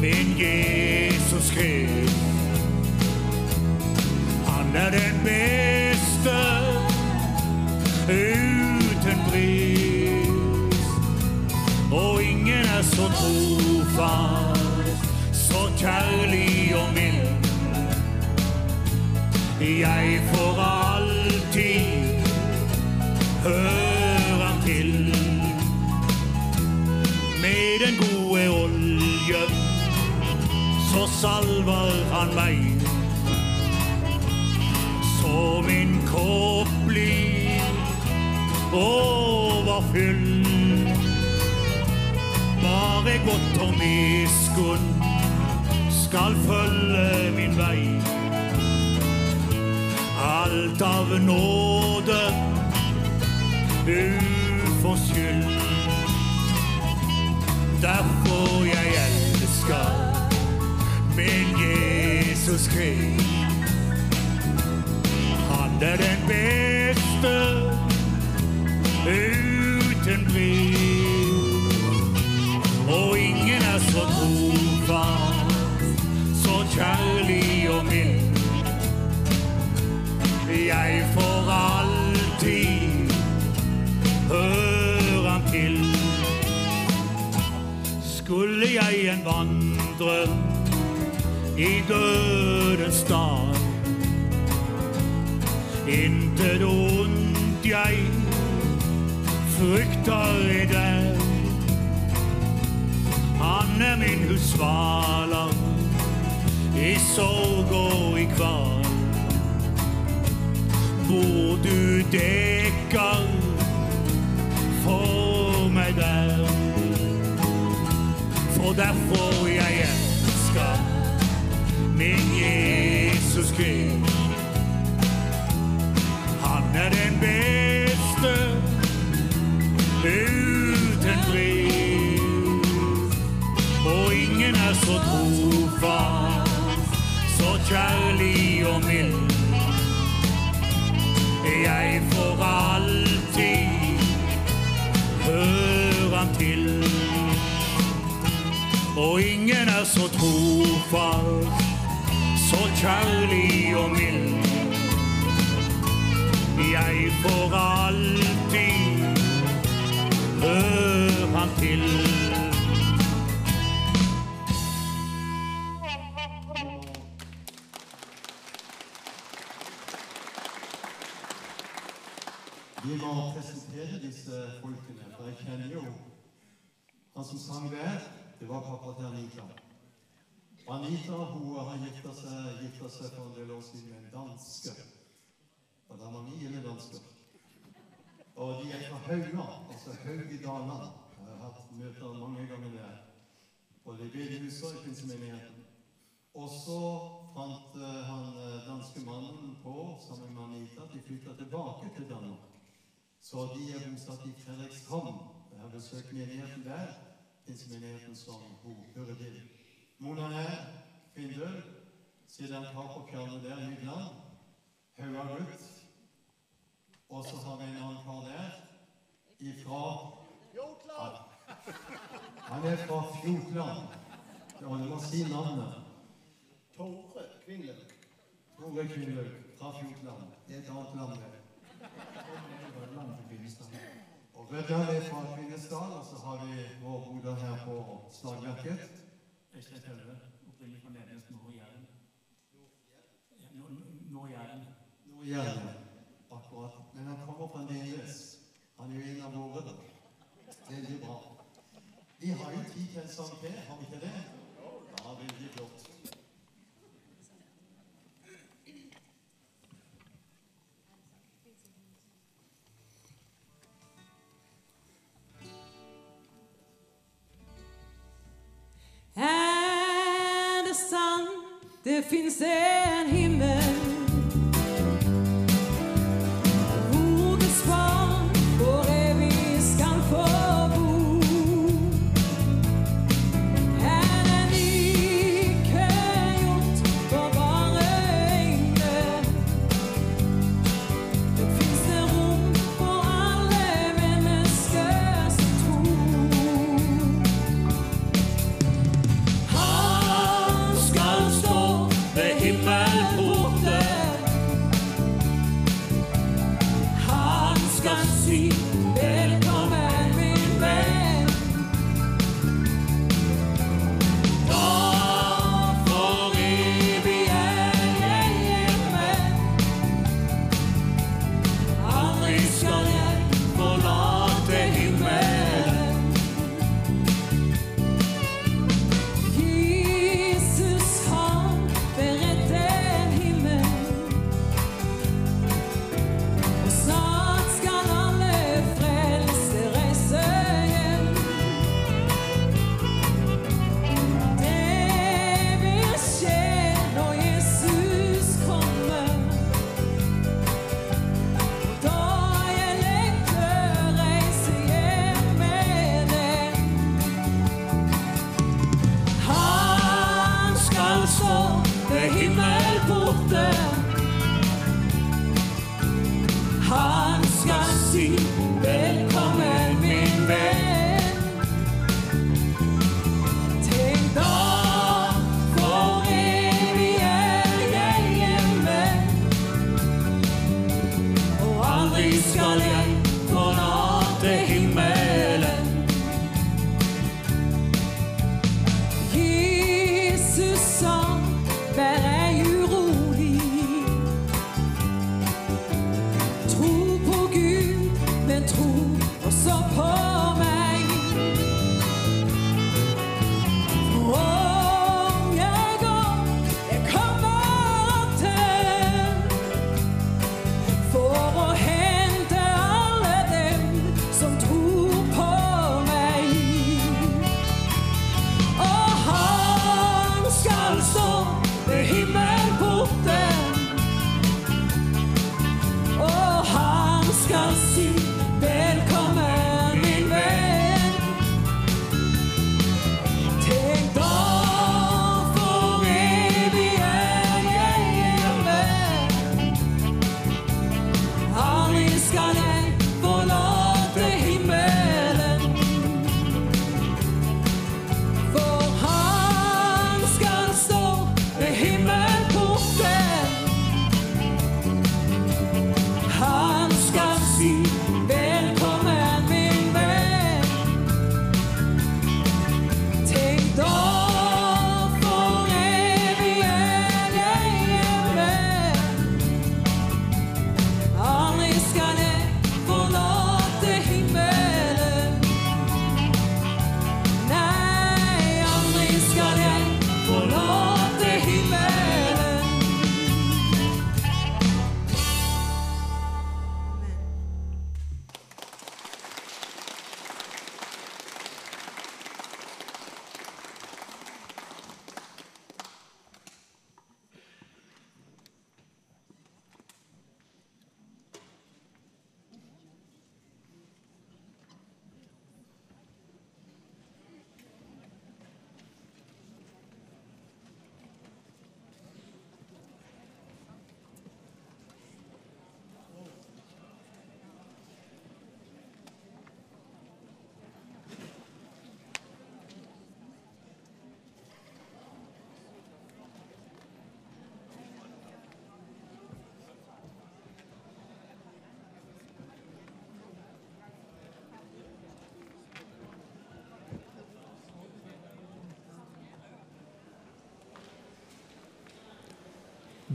min Jesus Krist. Han er den beste uten pris. Og ingen er så trofast, så kjærlig og mild. Jeg får alltid hører til. Med den gode oljen så salver han meg. Så min kopp blir overfylt. Bare godt og miskunn skal følge min vei. Alt av nåde uforskyld. Derfor jeg elsker min Jesus Krist. Han er den beste uten pris. Og ingen er så trofast, så kjærlig og mild. Jeg for alltid høre han til. Skulle jeg en vandre i dødens dal, intet ondt jeg frykter i deg. Han er min husvaler i sorg og i kval. Hvor du dekker for meg der. For derfor jeg elsker min Jesus Krist. Han er den beste uten pris. Og ingen er så trofast, så kjærlig og mild. Jeg får alltid høre han til. Og ingen er så trofast, så kjærlig og mild. Jeg får alltid høre han til. Disse folkene, for jeg kjenner jo han som sang der, det var pappa til Anita. Anita hun har gifta seg, gifta seg for en del år siden med en danske. Og er mange gilde dansker. Og de er fra Hauga, altså Haug i Daland. Jeg har hatt møter mange ganger der. Og det er bedehuset i pinsemenigheten. Og så fant eh, han eh, danske mannen på, sammen med Anita, at de flytta tilbake til Danmark. Så de er bosatt i Fredrikshamn. Jeg har besøkt menigheten der. Pinsemenigheten som hun hører til. Mona er Kvindøl. Sitter en par på fjernet der, Mydland. Hauga Ruth. Og så har vi en annen kar der ifra Han er fra Fjotland. Ja, du må si navnet. Tore Kvinløk. Tore Kvindøl fra Fjotland. Det er et annet land, det. Og Rødal er fra Kvinesdal, og så har vi vår broder her på slagverket. Øystein Tølle, opprinnelig fra Nednes Nord-Jæren. Nord-Jæren. Nord-Jæren, akkurat. Men han kommer fra Neles. Han er jo en av våre. Veldig bra. Vi har jo tid til en sang til, har vi ikke det? Ja, veldig flott. Det fins en himmel He.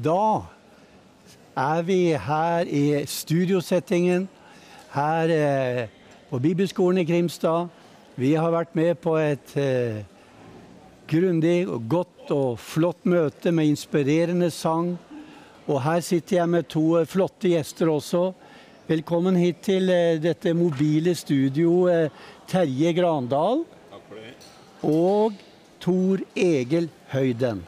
Da er vi her i studiosettingen her eh, på Bibelskolen i Grimstad. Vi har vært med på et eh, grundig og godt og flott møte med inspirerende sang. Og her sitter jeg med to eh, flotte gjester også. Velkommen hit til eh, dette mobile studio, eh, Terje Grandal og Tor Egil Høyden.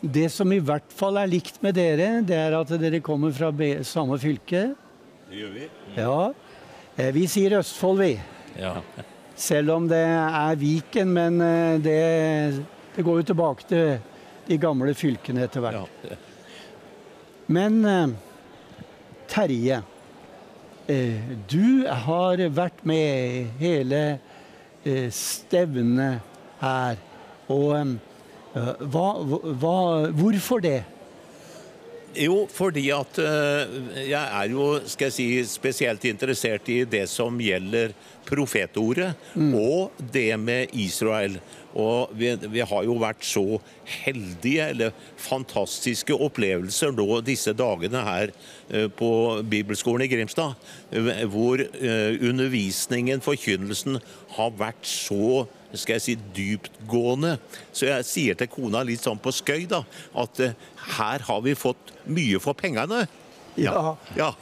Det som i hvert fall er likt med dere, det er at dere kommer fra samme fylke. Det gjør vi. Ja. Eh, Vi sier Østfold, vi. Ja. Selv om det er Viken, men eh, det, det går jo tilbake til de gamle fylkene etter hvert. Men eh, Terje, eh, du har vært med hele stevnet her. Og hva, hva, hvorfor det? Jo, fordi at eh, jeg er jo skal jeg si, spesielt interessert i det som gjelder profetordet og det med Israel. Og vi, vi har jo vært så heldige, eller fantastiske opplevelser nå disse dagene her eh, på Bibelskolen i Grimstad, eh, hvor eh, undervisningen, forkynnelsen, har vært så skal jeg si, dyptgående. Så jeg sier til kona litt sånn på skøy da, at eh, her har vi fått mye for pengene. Ja. Ja.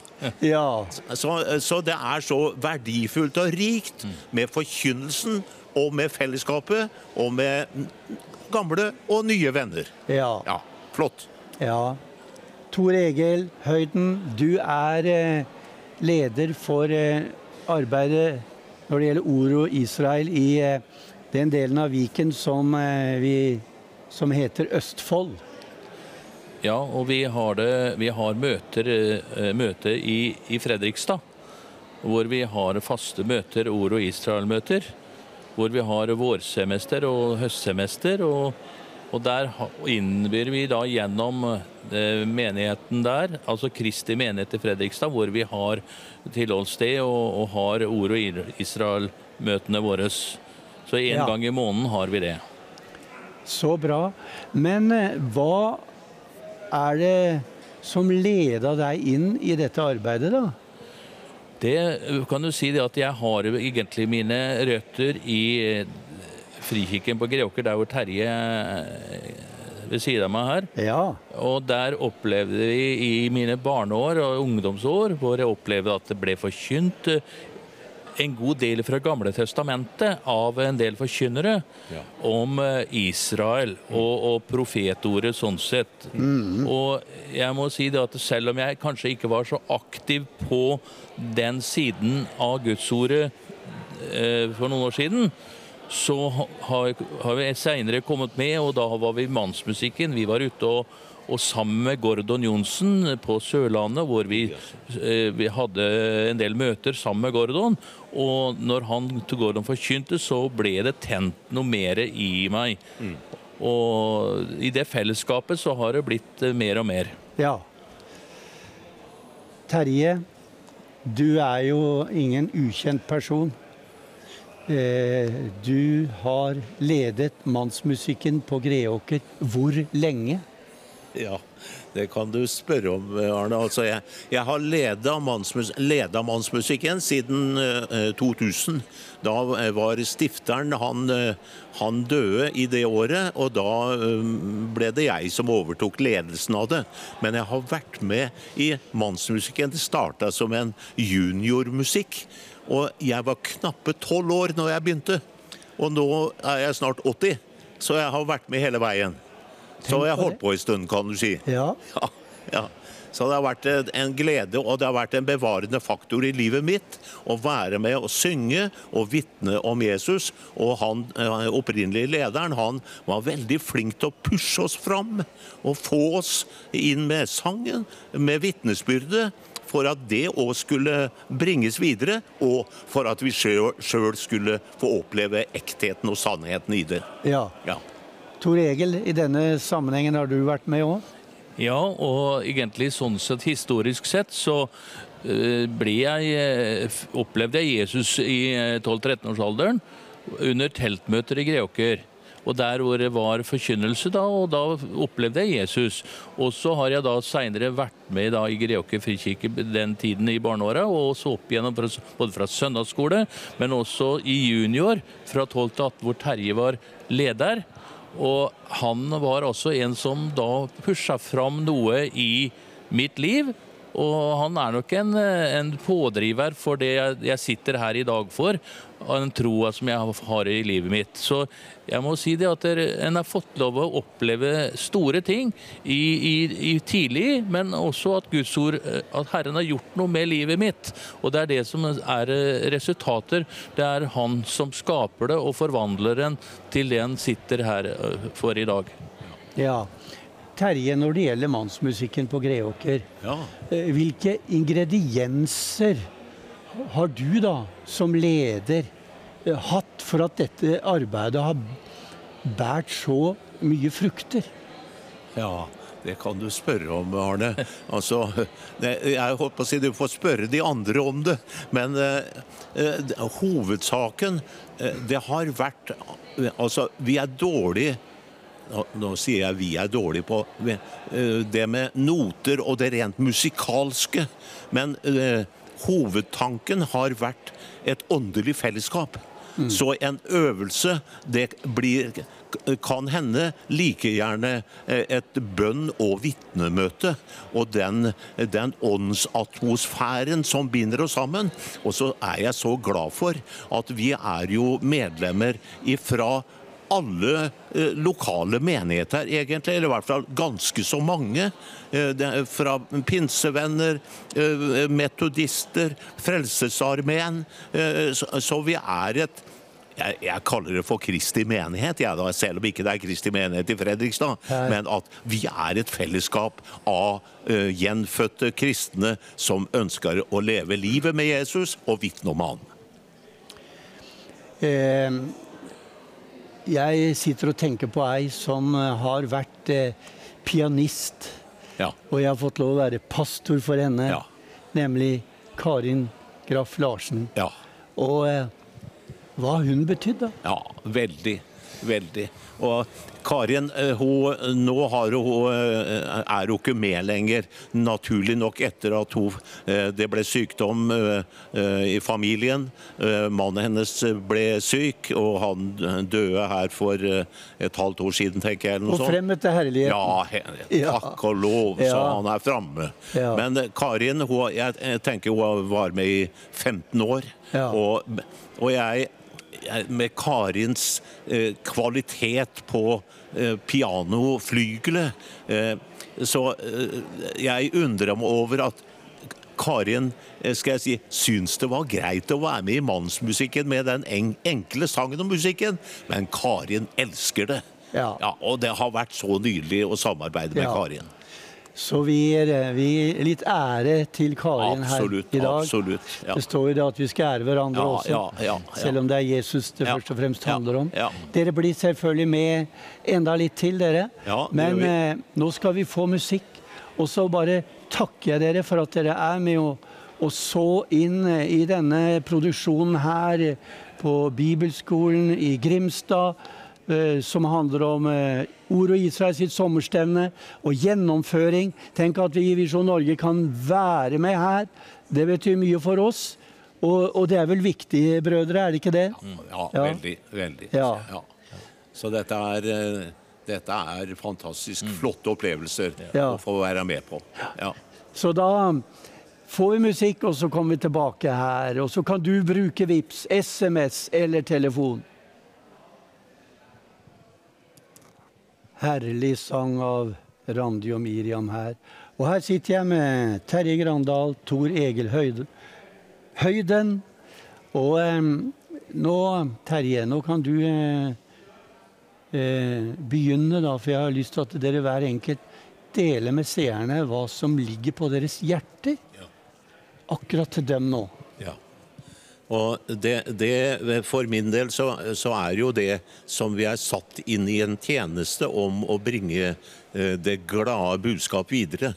Ja. Så, så det er så verdifullt og rikt med forkynnelsen og med fellesskapet og med gamle og nye venner. Ja. Ja, flott. Ja. Tor Egil Høyden, du er eh, leder for eh, arbeidet når det gjelder Oro Israel i den delen av Viken som, eh, vi, som heter Østfold. Ja, og vi har, det, vi har møter, eh, møte i, i Fredrikstad. Hvor vi har faste møter, ord- og Israel-møter. Hvor vi har vårsemester og høstsemester. Og, og der innbyr vi da gjennom eh, menigheten der, altså Kristi menighet i Fredrikstad, hvor vi har tilholdssted og, og har ord- og Israel-møtene våre. Så en Ja. gang i måneden har vi det. Så bra. Men eh, hva er det som leda deg inn i dette arbeidet, da? Det eh, kan du si det at jeg har egentlig mine røtter i eh, Frikirken på Greåker, der hvor Terje ved siden av meg her. Ja. Og der opplevde vi i mine barneår og ungdomsår, hvor jeg opplevde at det ble forkynt en god del fra Gamle testamentet av en del forkynnere Ja. om eh, Israel og, og profetordet sånn sett. Og jeg må si det at selv om jeg kanskje ikke var så aktiv på den siden av Gudsordet eh, for noen år siden, så har, har vi seinere kommet med, og da var vi Mannsmusikken. Vi var ute og, og sammen med Gordon Johnsen på Sørlandet, hvor vi, eh, vi hadde en del møter sammen med Gordon. Og når han til Gordon forkynte, så ble det tent noe mer i meg. Og i det fellesskapet så har det blitt eh, mer og mer. Ja. Terje, du er jo ingen ukjent person. Eh, du har ledet mannsmusikken på Greåker. Hvor lenge? Ja, det kan du spørre om, Arne. Altså, jeg, jeg har leda mannsmus mannsmusikken siden uh, 2000. Da eh, var stifteren han, eh, han døde i det året, og da um, ble det jeg som overtok ledelsen av det. Men jeg har vært med i mannsmusikken. Det starta som en juniormusikk. Og jeg var knappe tolv år når jeg begynte. Og nå er jeg snart 80, så jeg har vært med hele veien. Så jeg holdt på en stund, kan du si. Ja. Ja, ja. Så det har vært en- glede og det har vært en bevarende faktor i livet mitt å være med og synge og vitne om Jesus. Og han eh, opprinnelige lederen han var veldig flink til å pushe oss fram og få oss inn med sangen, med vitnesbyrdet. For at det òg skulle bringes videre, og for at vi sjøl skulle få oppleve ektheten og sannheten i det. ja. Ja. Tor Egil, i denne sammenhengen har du vært med òg? Ja, og egentlig sånn sett historisk sett så eh, ble jeg, eh, opplevde jeg Jesus i eh, 12-13-årsalderen under teltmøter i Greåker. Og der hvor det var forkynnelse, da, og da opplevde jeg Jesus. Og så har jeg da seinere vært med da i Greåker frikirke den tiden i barneåra, og så opp igjennom fra, både fra søndagsskole, men også i junior, fra 12 til 18, hvor Terje var leder. Og han var også en som da pusha fram noe i mitt liv. Og han er nok en, en pådriver for det jeg, jeg sitter her i dag for. Av den troa som jeg har i livet mitt. Så jeg må si det at en har fått lov å oppleve store ting i, i, i tidlig, men også at Guds ord, eh, at Herren har gjort noe med livet mitt. Og det er det som er eh, resultater. Det er Han som skaper det og forvandler en til det han sitter her eh, for i dag. Ja. Terje, når det gjelder mannsmusikken på Greåker, Ja. hvilke ingredienser har du da, som leder, eh, hatt for at dette arbeidet har båret så mye frukter? Ja, det kan du spørre om, Arne. Altså, jeg holdt på å si Du får spørre de andre om det. Men eh, eh, hovedsaken, eh, det har vært Altså, vi er dårlige nå, nå sier jeg vi er dårlige på det med noter og det rent musikalske. Men eh, hovedtanken har vært et åndelig fellesskap. Så en øvelse, det blir kan hende like gjerne eh, et bønn- og vitnemøte. Og den, den åndsatmosfæren som binder oss sammen. Og så er jeg så glad for at vi er jo medlemmer ifra alle eh, lokale menigheter, egentlig, eller i hvert fall ganske så mange. Eh, fra pinsevenner, eh, metodister, Frelsesarmeen. Så, så vi er et jeg, jeg kaller det for Kristi menighet, jeg da, selv om ikke det er Kristi menighet i Fredrikstad. Hei. Men at vi er et fellesskap av uh, gjenfødte kristne som ønsker å leve livet med Jesus og vitne om han. Eh, jeg sitter og tenker på ei som eh, har vært eh, pianist, Ja. og jeg har fått lov å være pastor for henne, Ja. nemlig Karin Graff Larsen. Ja. Og eh, hva hun betydde. Ja, veldig. Veldig. Og Karin eh, hun, nå har hun, eh, er hun ikke med lenger, naturlig nok etter at hun, eh, det ble sykdom i familien. Mannen hennes ble syk, og han døde her for et halvt år siden, tenker jeg. Og sånt. fremmet til herligheten. Ja, takk og lov, så Ja. han er framme. Ja. Men Karin, jeg, tenker hun var med i 15 år. Ja. Og, og jeg Med Karins eh, kvalitet på eh, pianoflygelet, eh, så jeg undrer meg over at Karin skal jeg si, syns det var greit å være med i mannsmusikken med den enkle sangen og musikken, men Karin elsker det. Ja. og det har vært så nydelig å samarbeide med Ja. Karin. Så vi gir, eh, vi gir litt ære til Karin Absolutt, her i dag. absolutt, ja. Det står jo det at vi skal ære hverandre Ja, også, ja, selv om det er Jesus det først og fremst handler om. Dere blir selvfølgelig med enda litt til, dere. Men eh, nå skal vi få musikk. Og så bare takker jeg dere for at dere er med og, og så inn eh, i denne produksjonen her på Bibelskolen i Grimstad som handler om eh, Ord og Israel sitt sommerstevne og gjennomføring. Tenk at vi i Visjon Norge kan være med her. Det betyr mye for oss. Og, og det er vel viktig, brødre, er det ikke det? Ja, Ja. veldig. veldig. Ja. Så dette er, eh, dette er fantastisk flotte opplevelser Ja. å få være med på. Ja. Så da får vi musikk, og så kommer vi tilbake her. Og så kan du bruke VIPS, SMS eller telefon. Herlig sang av Randi og Miriam her. Og her sitter jeg med Terje Grandal, Tor Egil Høyden. Og eh, nå, Terje, nå kan du eh, eh, begynne, da, for jeg har lyst til at dere hver enkelt deler med seerne hva som ligger på deres hjerter. Akkurat til dem nå. Og det, det, for min del så, så er jo det som vi er satt inn i en tjeneste om å bringe eh, det glade budskap videre.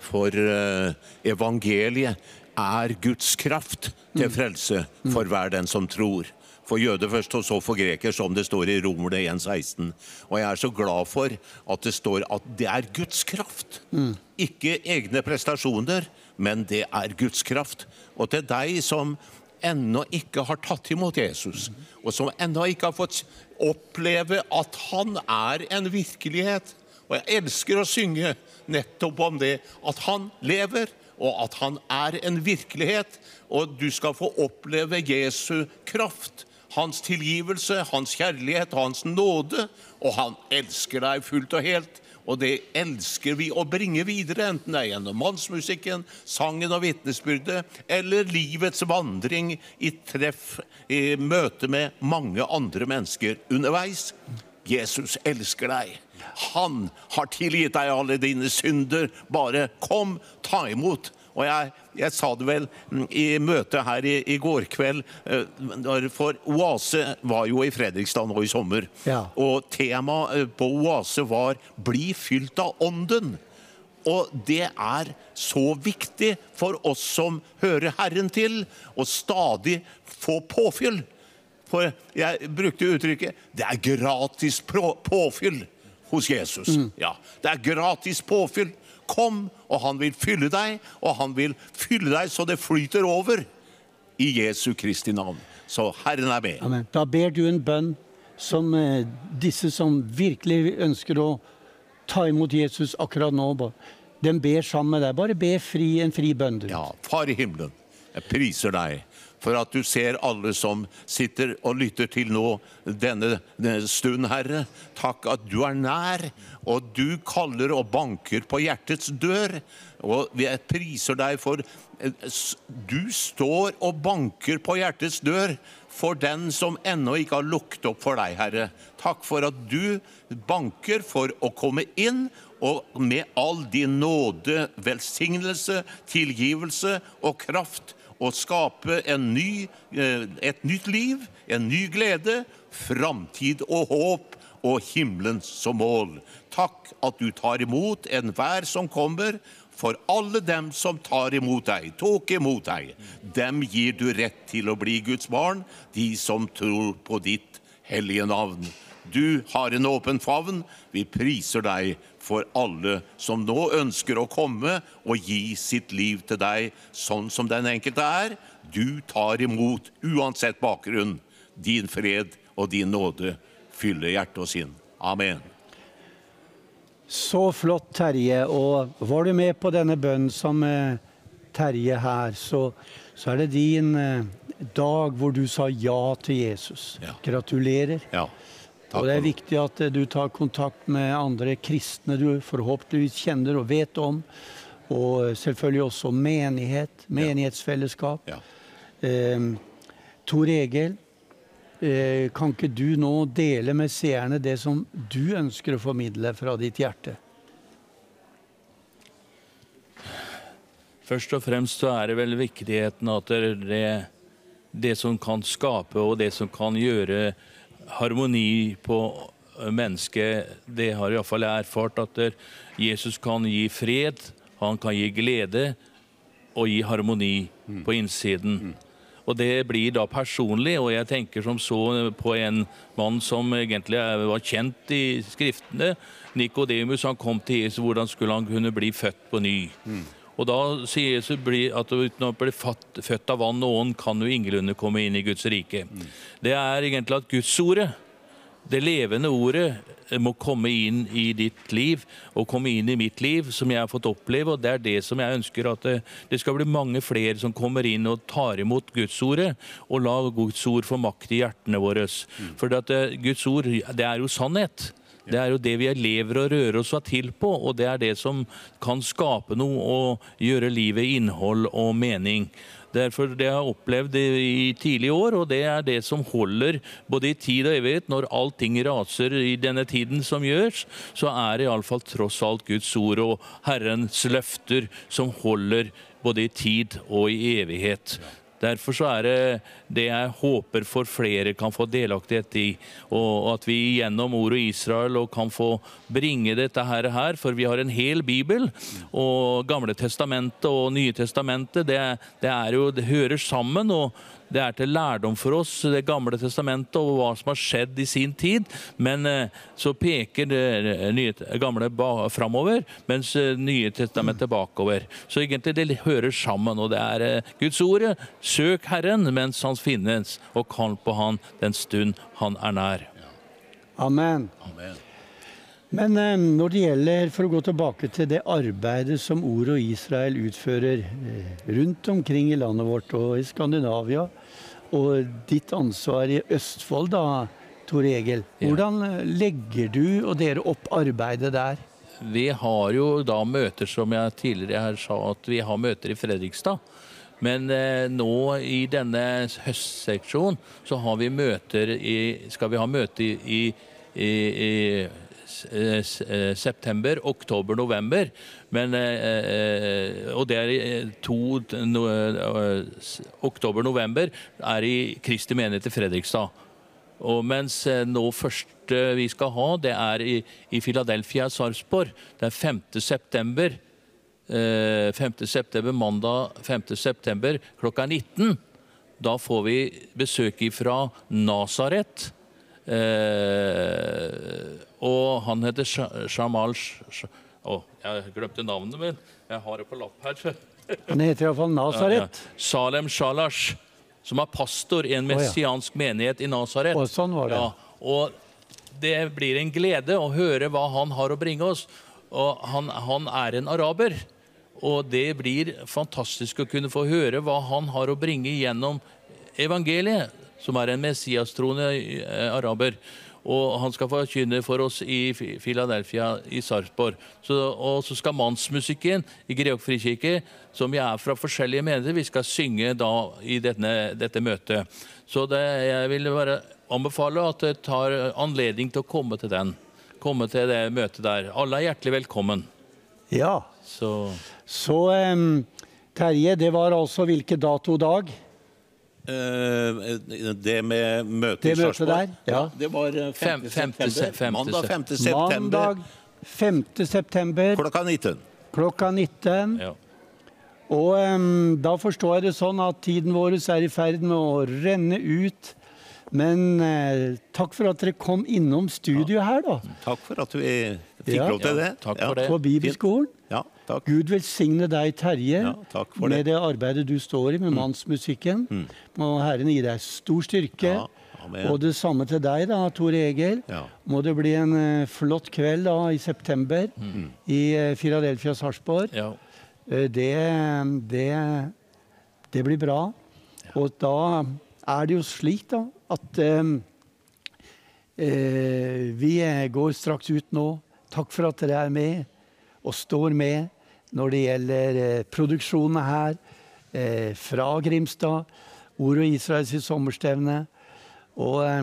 For eh, evangeliet er Guds kraft til frelse for hver den som tror. For jøde først, og så for greker, som det står i Romerne 1,16. Og jeg er så glad for at det står at det er Guds kraft. Ikke egne prestasjoner, men det er Guds kraft. Og til deg som ennå ikke har tatt imot Jesus, og som ennå ikke har fått oppleve at han er en virkelighet. Og jeg elsker å synge nettopp om det, at han lever, og at han er en virkelighet. Og du skal få oppleve Jesu kraft, hans tilgivelse, hans kjærlighet, hans nåde. Og han elsker deg fullt og helt. Og det elsker vi å bringe videre, enten det er gjennom mannsmusikken, sangen og vitnesbyrdet, eller livets vandring i treff, i møte med mange andre mennesker underveis. Jesus elsker deg. Han har tilgitt deg alle dine synder. Bare kom, ta imot. Og jeg, jeg sa det vel mm, i møtet her i, i går kveld, eh, for Oase var jo i Fredrikstad nå i sommer. Ja. Og temaet eh, på Oase var 'Bli fylt av Ånden'. Og det er så viktig for oss som hører Herren til, å stadig få påfyll. For jeg brukte uttrykket 'det er gratis påfyll' hos Jesus. Ja, Det er gratis påfyll. Kom, og han vil fylle deg, og han vil fylle deg så det flyter over. I Jesu Kristi navn. Så Herren er med. Amen. Da ber du en bønn som eh, disse som virkelig ønsker å ta imot Jesus akkurat nå. Den ber sammen med deg. Bare be fri, en fri bønn. Ja, Far i himmelen, jeg priser deg for at du ser alle som sitter og lytter til nå denne, denne stund, Herre. Takk at du er nær, og du kaller og banker på hjertets dør. Og jeg priser deg for eh, du står og banker på hjertets dør for den som ennå ikke har lukket opp for deg, Herre. Takk for at du banker for å komme inn og med all din nåde, velsignelse, tilgivelse og kraft å skape ny, eh, et nytt liv, en ny glede, framtid og håp og himmelen som mål. Takk at du tar imot enhver som kommer, for alle dem som tar imot deg, tok imot deg, dem gir du rett til å bli Guds barn, de som tror på ditt hellige navn. Du har en åpen favn. Vi priser deg for alle som nå ønsker å komme og gi sitt liv til deg sånn som den enkelte er. Du tar imot, uansett bakgrunn. Din fred og din nåde fyller hjerte og sinn. Amen. Så flott, Terje. Og var du med på denne bønnen som eh, Terje her, så, så er det din eh, dag hvor du sa ja til Jesus. Gratulerer. Ja. Og det er viktig at eh, du tar kontakt med andre kristne du forhåpentligvis kjenner og vet om. Og selvfølgelig også menighet, menighetsfellesskap. Eh, Tor Egil, eh, kan ikke du nå dele med seerne det som du ønsker å formidle fra ditt hjerte? Først og fremst så er det vel viktigheten at det, det som kan skape og det som kan gjøre harmoni på mennesket, det har iallfall jeg erfart at Jesus kan gi fred, han kan gi glede og gi harmoni på innsiden. Og det blir da personlig, og jeg tenker som så på en mann som egentlig var kjent i skriftene. Nikodemus, han kom til Jesus, hvordan skulle han kunne bli født på ny? Og da sier Jesus at uten å bli født av vann og ånd, kan jo ingenlunde komme inn i Guds rike. Det er egentlig at Guds ordet, det levende ordet, eh, må komme inn i ditt liv, og komme inn i mitt liv, som jeg har fått oppleve. Og det er det som jeg ønsker, at det, det skal bli mange flere som kommer inn og tar imot Guds ordet, og la Guds ord få makt i hjertene våre. For eh, Guds ord, det er jo sannhet. Det er jo det vi lever og rører oss til på, og det er det som kan skape noe og gjøre livet innhold og mening. Derfor det jeg har opplevd i tidlige år, og det er det som holder både i tid og evighet. Når allting raser i denne tiden som gjørs, så er det iallfall tross alt Guds ord og Herrens løfter som holder både i tid og i evighet. Derfor så er det det jeg håper for flere kan få delaktighet i. Og at vi gjennom ordet Israel kan få bringe dette her, her, for vi har en hel bibel. Og Gamle testamentet og Nye testamentet, det, det, jo, det hører sammen. og det er til lærdom for oss, Det gamle testamentet, og hva som har skjedd i sin tid. Men eh, så peker det nye, gamle framover, mens eh, Nye testamentet bakover. Så egentlig det hører sammen. Og det er eh, Guds ordet. Søk Herren mens Han finnes, og kall på Han den stund Han er nær. Amen. Amen. Men eh, når det gjelder, for å gå tilbake til det arbeidet som Ord og Israel utfører eh, rundt omkring i landet vårt og i Skandinavia, og ditt ansvar i Østfold da, Tor Egil. Hvordan legger du og dere opp arbeidet der? Vi har jo da møter, som jeg tidligere her sa, at vi har møter i Fredrikstad. Men eh, nå i denne høstseksjonen så har vi møter i, skal vi ha møte i, i, i, september, oktober, november. Men, eh, eh, og det er i, eh, to no, eh, Oktober-november er i Kristi menighet i Fredrikstad. Og mens eh, nå første vi skal ha, det er i, i Philadelphia, Sarpsborg. Det er 5. september. Eh, 5. september, mandag 5. september klokka 19. Da får vi besøk fra Nasaret. Eh, og han heter Sha- Shamal Sh- Å, jeg glemte navnet, men jeg har det på lapp her. Han heter iallfall Nasaret. ja, ja. Salem Shalash, som er pastor i en Å, ja. messiansk menighet i Nasaret. Og sånn var det. Ja, og det blir en glede å høre hva han har å bringe oss. Og han, han er en araber. Og det blir fantastisk å kunne få høre hva han har å bringe gjennom evangeliet, som er en messiastroende eh, araber. Og han skal forkynne for oss i Filadelfia Philadelphia i Sarpsborg. Og så skal mannsmusikken i Greok frikirke, som vi er fra forskjellige menigheter, vi skal synge da i denne, dette møtet. Så det, jeg vil bare anbefale at det tar anledning til å komme til den. Komme til det møtet der. Alle er hjertelig velkommen. Ja. Så Så um, Terje, det var altså hvilken dato og dag? Eh, det med møtet i Sarpsborg? ja. Det var eh, 5. Fem- september. Mandag 5. september. Mandag 5. september Klokka 19. klokka 19. Og um, da forstår jeg det sånn at tiden vår er i ferd med å renne ut. Men eh, takk for at dere kom innom studio her, da. Takk for at vi fikk Ja. lov til det. Ja, takk for det. På Bibelskolen. Ja, takk. Gud velsigne deg, Terje, Ja, for med det. det arbeidet du står i med mannsmusikken. Må Herren gi deg stor styrke. Ja, amen. og det samme til deg, da, Tor Egil. Ja. Må det bli en uh, flott kveld da, i september i uh, Philadelphia Sarpsborg. Ja. Eh, det, det, det blir bra. Og da er det jo slik, da, at eh, eh, vi eh, går straks ut nå. Takk for at dere er med og står med når det gjelder produksjonen produksjonene her eh, fra Grimstad. Ord og Israels sommerstevne. Og eh,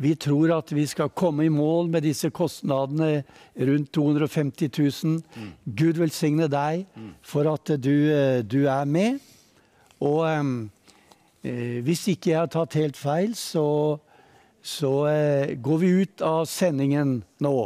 vi tror at vi skal komme i mål med disse kostnadene rundt 250 000. Gud velsigne deg for at du, eh, du er med. Og eh, eh, hvis ikke jeg har tatt helt feil, så, så eh, går vi ut av sendingen nå.